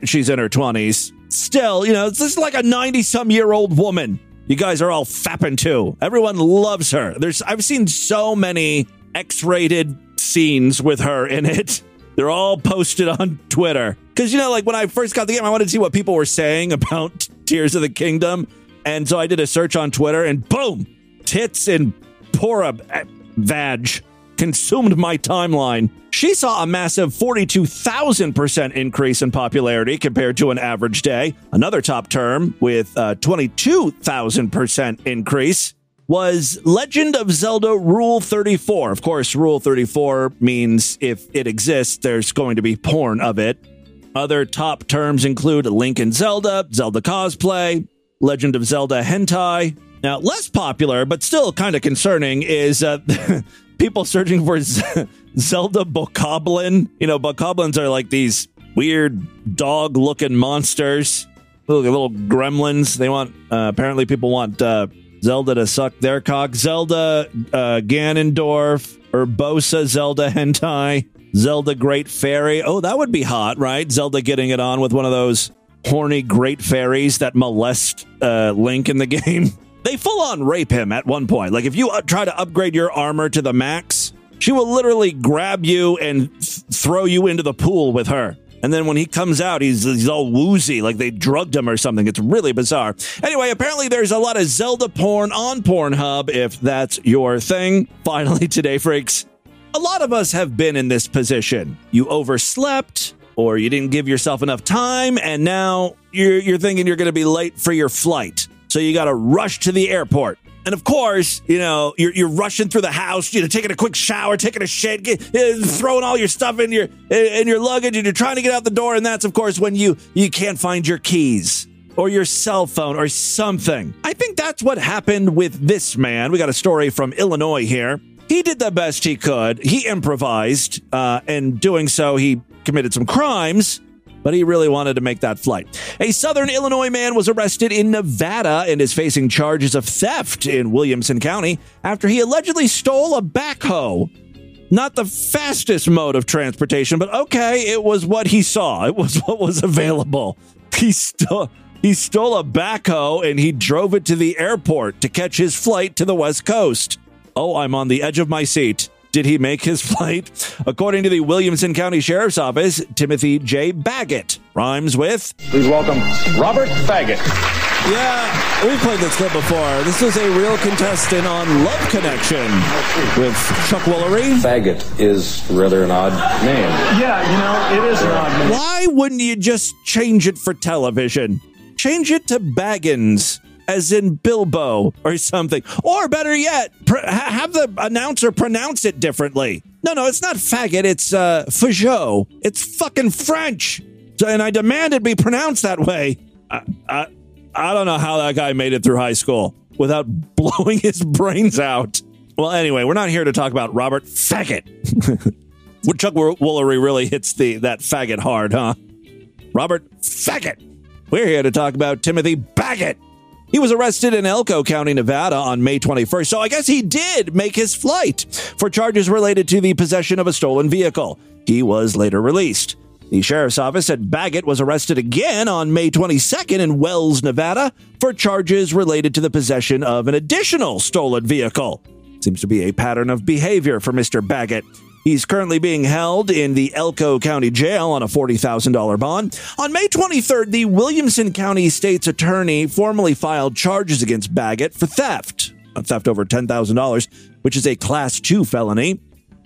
[SPEAKER 1] she's in her 20s. Still, you know, this is like a 90 some year old woman. You guys are all fapping too. Everyone loves her. There's I've seen so many X-rated scenes with her in it. [laughs] They're all posted on Twitter. Because, you know, like when I first got the game, I wanted to see what people were saying [laughs] about Tears of the Kingdom. And so I did a search on Twitter and boom, tits and Pora eh, vag consumed my timeline. She saw a massive 42,000% increase in popularity compared to an average day. Another top term with uh, a 22,000% increase was Legend of Zelda Rule 34. Of course, Rule 34 means if it exists, there's going to be porn of it. Other top terms include Link and Zelda, Zelda cosplay, Legend of Zelda hentai. Now, less popular, but still kind of concerning, is uh, [laughs] people searching for Z- Zelda Bokoblin. You know, Bokoblins are like these weird dog looking monsters, little, gremlins. They want, uh, apparently, people want uh, Zelda to suck their cock. Zelda uh, Ganondorf, Urbosa Zelda hentai, Zelda Great Fairy. Oh, that would be hot, right? Zelda getting it on with one of those horny great fairies that molest uh, Link in the [laughs] game. They full on rape him at one point. Like if you uh, try to upgrade your armor to the max, she will literally grab you and th- throw you into the pool with her. And then when he comes out, he's, he's all woozy, like they drugged him or something. It's really bizarre. Anyway, apparently there's a lot of Zelda porn on Pornhub, if that's your thing. [laughs] Finally, today, freaks, a lot of us have been in this position. You overslept, or you didn't give yourself enough time, and now you're, you're thinking you're going to be late for your flight. So you got to rush to the airport. And of course, you know, you're, you're rushing through the house, you know, taking a quick shower, taking a shit, get, uh, throwing all your stuff in your in your luggage, and you're trying to get out the door. And that's, of course, when you you can't find your keys. or your cell phone or something. I think that's what happened with this man. We got a story from Illinois here. He did the best he could. He improvised, uh, and doing so, he committed some crimes but he really wanted to make that flight. A Southern Illinois man was arrested in Nevada and is facing charges of theft in Williamson County after he allegedly stole a backhoe. Not the fastest mode of transportation, but okay, it was what he saw. It was [laughs] what was available. He stole he stole a backhoe and he drove it to the airport to catch his flight to the West Coast. Oh, I'm on the edge of my seat. Did he make his [laughs] flight? According to the Williamson County Sheriff's Office, Timothy J. Baggett rhymes with.
[SPEAKER 17] Please welcome Robert Baggett.
[SPEAKER 1] Yeah, we've played this clip before. This is a real contestant on Love Connection with Chuck Woolery.
[SPEAKER 17] Baggett is rather an odd name.
[SPEAKER 5] Yeah, you know, it is an odd name.
[SPEAKER 1] Why wouldn't you just change it for television? Change it to Baggins, as in Bilbo or something. Or better yet, pr- have the announcer pronounce it differently. No, no, it's not faggot, it's uh, Fajot. It's fucking French. So- And I demand it be pronounced that way. I, I, I don't know how that guy made it through high school without [laughs] blowing his brains out. Well, anyway, we're not here to talk about Robert Faggot. [laughs] Chuck Woolery really hits the that faggot hard, huh? Robert Faggot. We're here to talk about Timothy Baggett. He was arrested in Elko County, Nevada on May 21st, so I guess he did make his flight for charges related to the possession of a stolen vehicle. He was later released. The sheriff's office said Baggett was arrested again on May 22nd in Wells, Nevada, for charges related to the possession of an additional stolen vehicle. Seems to be a pattern of behavior for Mr. Baggett. He's currently being held in the Elko County Jail on a $40,000 bond. On May 23rd, the Williamson County State's Attorney formally filed charges against Baggett for theft, a theft over $10,000, which is a Class 2 felony.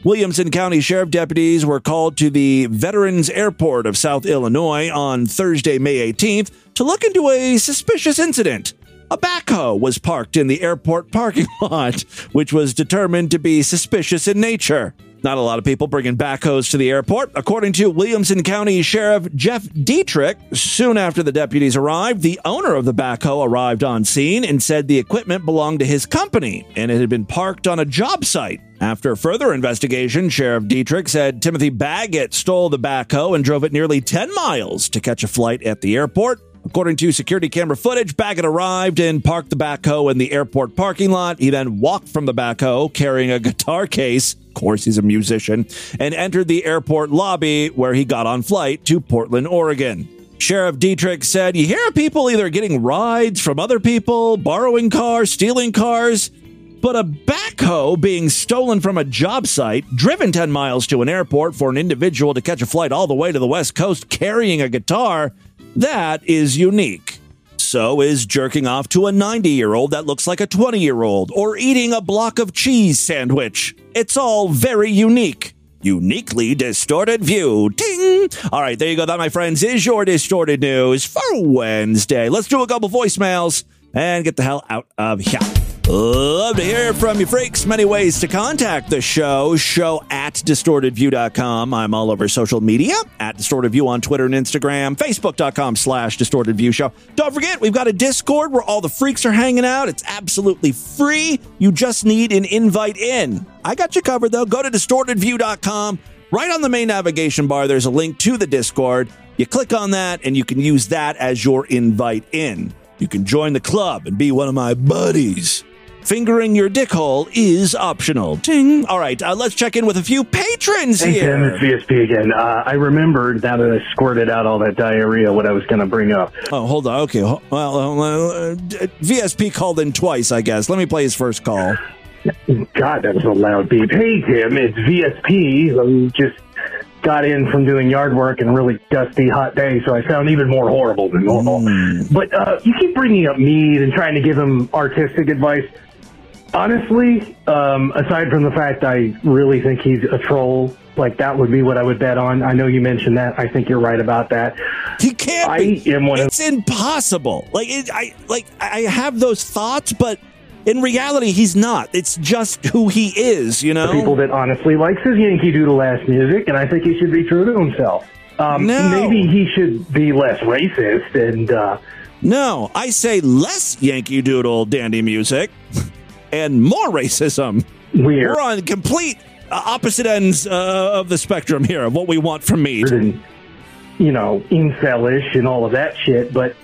[SPEAKER 1] Williamson County Sheriff deputies were called to the Veterans Airport of South Illinois on Thursday, May 18th, to look into a suspicious incident. A backhoe was parked in the airport parking [laughs] lot, which was determined to be suspicious in nature. Not a lot of people bringing backhoes to the airport. According to Williamson County Sheriff Jeff Diederich, soon after the deputies arrived, the owner of the backhoe arrived on scene and said the equipment belonged to his company and it had been parked on a job site. After further investigation, Sheriff Diederich said Timothy Baggett stole the backhoe and drove it nearly 10 miles to catch a flight at the airport. According to security camera footage, Baggett arrived and parked the backhoe in the airport parking lot. He then walked from the backhoe carrying a guitar case. Of course, he's a musician, and entered the airport lobby where he got on flight to Portland, Oregon. Sheriff Diederich said, You hear people either getting rides from other people, borrowing cars, stealing cars, but a backhoe being stolen from a job site, driven 10 miles to an airport for an individual to catch a flight all the way to the West Coast carrying a guitar, that is unique. So is jerking off to a 90 year old that looks like a 20 year old, or eating a block of cheese sandwich. It's all very unique. Uniquely distorted view. Ting! All right, there you go. That, my friends, is your distorted news for Wednesday. Let's do a couple voicemails and get the hell out of here. Love to hear from you freaks. Many ways to contact the show. Show at distortedview.com. I'm all over social media at distortedview on Twitter and Instagram. Facebook.com slash distortedview show. Don't forget, we've got a Discord where all the freaks are hanging out. It's absolutely free. You just need an invite in. I got you covered though. Go to distortedview.com. Right on the main navigation bar, there's a link to the Discord. You click on that and you can use that as your invite in. You can join the club and be one of my buddies. Fingering your dick hole is optional. Ting. All right, uh, let's check in with a few patrons
[SPEAKER 5] Hey
[SPEAKER 1] here.
[SPEAKER 5] Tim, it's VSP again. Uh, I remembered now that I squirted out all that diarrhea what I was going to bring up.
[SPEAKER 1] Oh, hold on. Okay. Well, uh, d- VSP called in twice, I guess. Let me play his first call.
[SPEAKER 5] God, that was a loud beep. Hey Tim, it's VSP. I just got in from doing yard work and really dusty hot day, so I sound even more horrible than normal. But uh, you keep bringing up Mead and trying to give him artistic advice. Honestly, um, aside from the fact I really think he's a troll, like that would be what I would bet on. I know you mentioned that. I think you're right about that.
[SPEAKER 1] He can't.
[SPEAKER 5] I
[SPEAKER 1] be.
[SPEAKER 5] am one of
[SPEAKER 1] It's impossible. Like it, I like I have those thoughts, but in reality, he's not. It's just who he is. You know.
[SPEAKER 5] the people that honestly likes his Yankee Doodle ass music, and I think he should be true to himself. Um,
[SPEAKER 1] No.
[SPEAKER 5] Maybe he should be less racist and uh,
[SPEAKER 1] No, I say less Yankee Doodle dandy music [laughs] and more racism.
[SPEAKER 5] Weird.
[SPEAKER 1] We're on complete uh, opposite ends uh, of the spectrum here of what we want from me.
[SPEAKER 5] and you know, incelish and all of that shit. But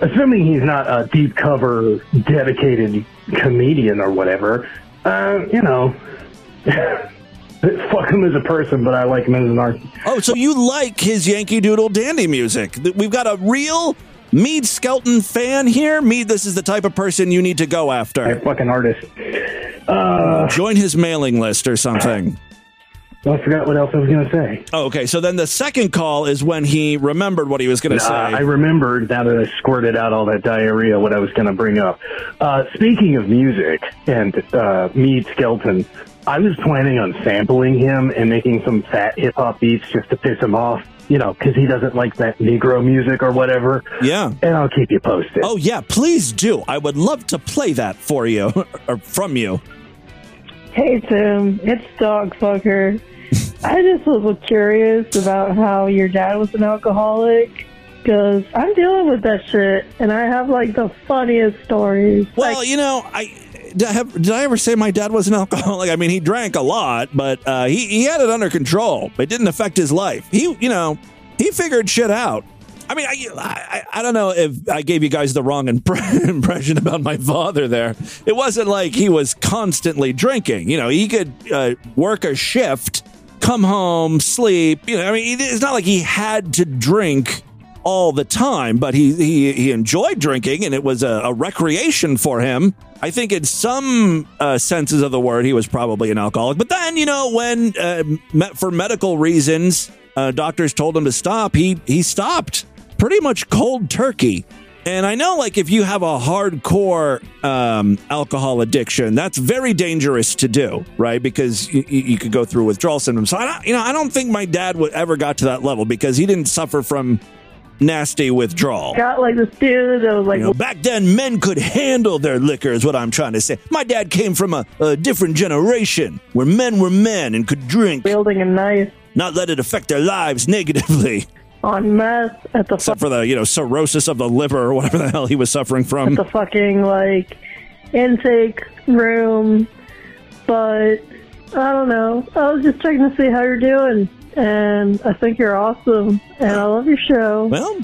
[SPEAKER 5] assuming he's not a deep cover, dedicated comedian or whatever, uh, you know, [laughs] fuck him as a person, but I like him as an artist.
[SPEAKER 1] Oh, so you like his Yankee Doodle dandy music? We've got a real Mead Skelton fan here. Mead, this is the type of person you need to go after.
[SPEAKER 5] fucking artist. Uh,
[SPEAKER 1] Join his mailing list or something.
[SPEAKER 5] I forgot what else I was going to say.
[SPEAKER 1] Oh, okay. So then the second call is when he remembered what he was going to
[SPEAKER 5] Uh,
[SPEAKER 1] say.
[SPEAKER 5] I remembered now that I squirted out all that diarrhea what I was going to bring up. Uh, speaking of music and uh, Mead Skelton, I was planning on sampling him and making some fat hip hop beats just to piss him off. You know, because he doesn't like that Negro music or whatever.
[SPEAKER 1] Yeah.
[SPEAKER 5] And I'll keep you posted.
[SPEAKER 1] Oh yeah, please do. I would love to play that for you [laughs] or from you.
[SPEAKER 18] Hey Tim, it's Dog Fucker. [laughs] I just was curious about how your dad was an alcoholic because I'm dealing with that shit and I have like the funniest stories.
[SPEAKER 1] Well, you know, I did I, have, did I ever say my dad was an alcoholic? [laughs] I mean, he drank a lot, but uh, he he had it under control. It didn't affect his life. He, you know, he figured shit out. I mean, I, I, I don't know if I gave you guys the wrong impre- [laughs] impression about my father there. It wasn't like he was constantly drinking. You know, he could uh, work a shift, come home, sleep. You know, I mean, it's not like he had to drink all the time, but he he, he enjoyed drinking, and it was a, a recreation for him. I think in some uh, senses of the word, he was probably an alcoholic. But then, you know, when uh, me- for medical reasons, uh, doctors told him to stop, he he stopped pretty much cold turkey. And I know, like, if you have a hardcore um, alcohol addiction, that's very dangerous to do, right? Because you, you could go through withdrawal symptoms. So, I you know, I don't think my dad would ever got to that level because he didn't suffer from nasty withdrawal.
[SPEAKER 18] Got like this dude that was like,
[SPEAKER 1] You know, back then, men could handle their liquor, is what I'm trying to say. My dad came from a, a different generation where men were men and could drink,
[SPEAKER 18] wielding a knife
[SPEAKER 1] not let it affect their lives negatively.
[SPEAKER 18] on meth at the
[SPEAKER 1] Except for the, you know, cirrhosis of the liver or whatever the hell he was suffering from.
[SPEAKER 18] at the fucking like intake room. But I don't know. I was just checking to see how you're doing, and I think you're awesome, and I love your show.
[SPEAKER 1] Well,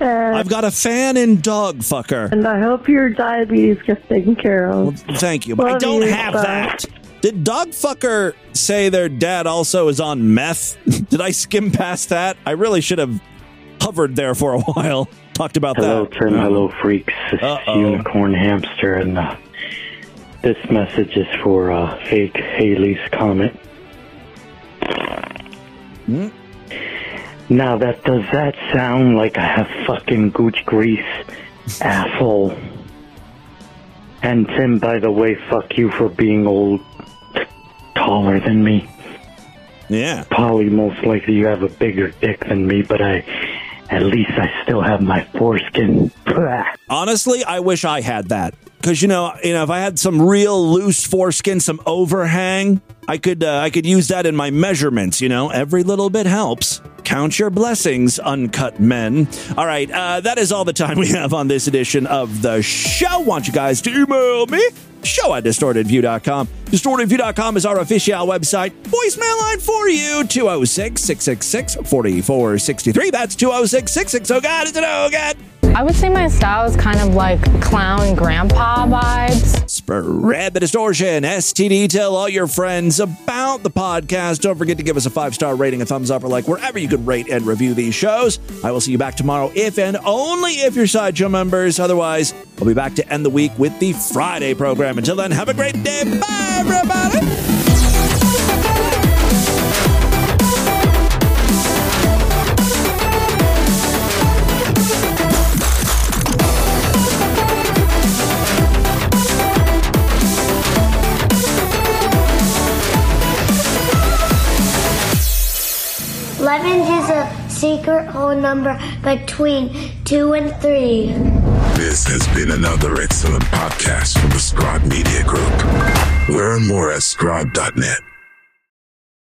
[SPEAKER 18] and,
[SPEAKER 1] I've got a fan in dog fucker.
[SPEAKER 18] and I hope your diabetes gets taken care of.
[SPEAKER 1] Thank you, but I don't
[SPEAKER 18] you.
[SPEAKER 1] have
[SPEAKER 18] Bye.
[SPEAKER 1] that. Did dog fucker say their dad also is on meth? [laughs] Did I skim past that? I really should have hovered there for a while. Talked about
[SPEAKER 19] Hello,
[SPEAKER 1] that.
[SPEAKER 19] Tim. Hello, freaks. This is Unicorn Hamster, and uh, this message is for uh, fake Haley's comment.
[SPEAKER 1] Hmm?
[SPEAKER 19] Now, that does that sound like I have fucking gooch grease, asshole? And Tim, by the way, fuck you for being old, taller than me.
[SPEAKER 1] Yeah.
[SPEAKER 19] Probably most likely you have a bigger dick than me, but I, at least I still have my foreskin. [laughs]
[SPEAKER 1] Honestly, I wish I had that. Because you know, you know, if I had some real loose foreskin, some overhang, I could, uh, I could use that in my measurements. You know, every little bit helps. Count your blessings, uncut men. All right, uh, that is all the time we have on this edition of the show. Want you guys to email me? Show at distortedview.com. Distortedview.com is our official website. Voicemail line for you 206 666 4463. That's 206 660. Oh, God, oh, God?
[SPEAKER 8] I would say my style is kind of like clown grandpa vibes.
[SPEAKER 1] Spread the distortion. STD. Tell all your friends about the podcast. Don't forget to give us a five star rating, a thumbs up, or like wherever you can rate and review these shows. I will see you back tomorrow if and only if you're Sideshow members. Otherwise, I'll be back to end the week with the Friday program. Until then, have a great day. Bye, everybody.
[SPEAKER 20] Secret whole number between two and three.
[SPEAKER 15] This has been another excellent podcast from the Scribe Media Group. Learn more at scribe.net.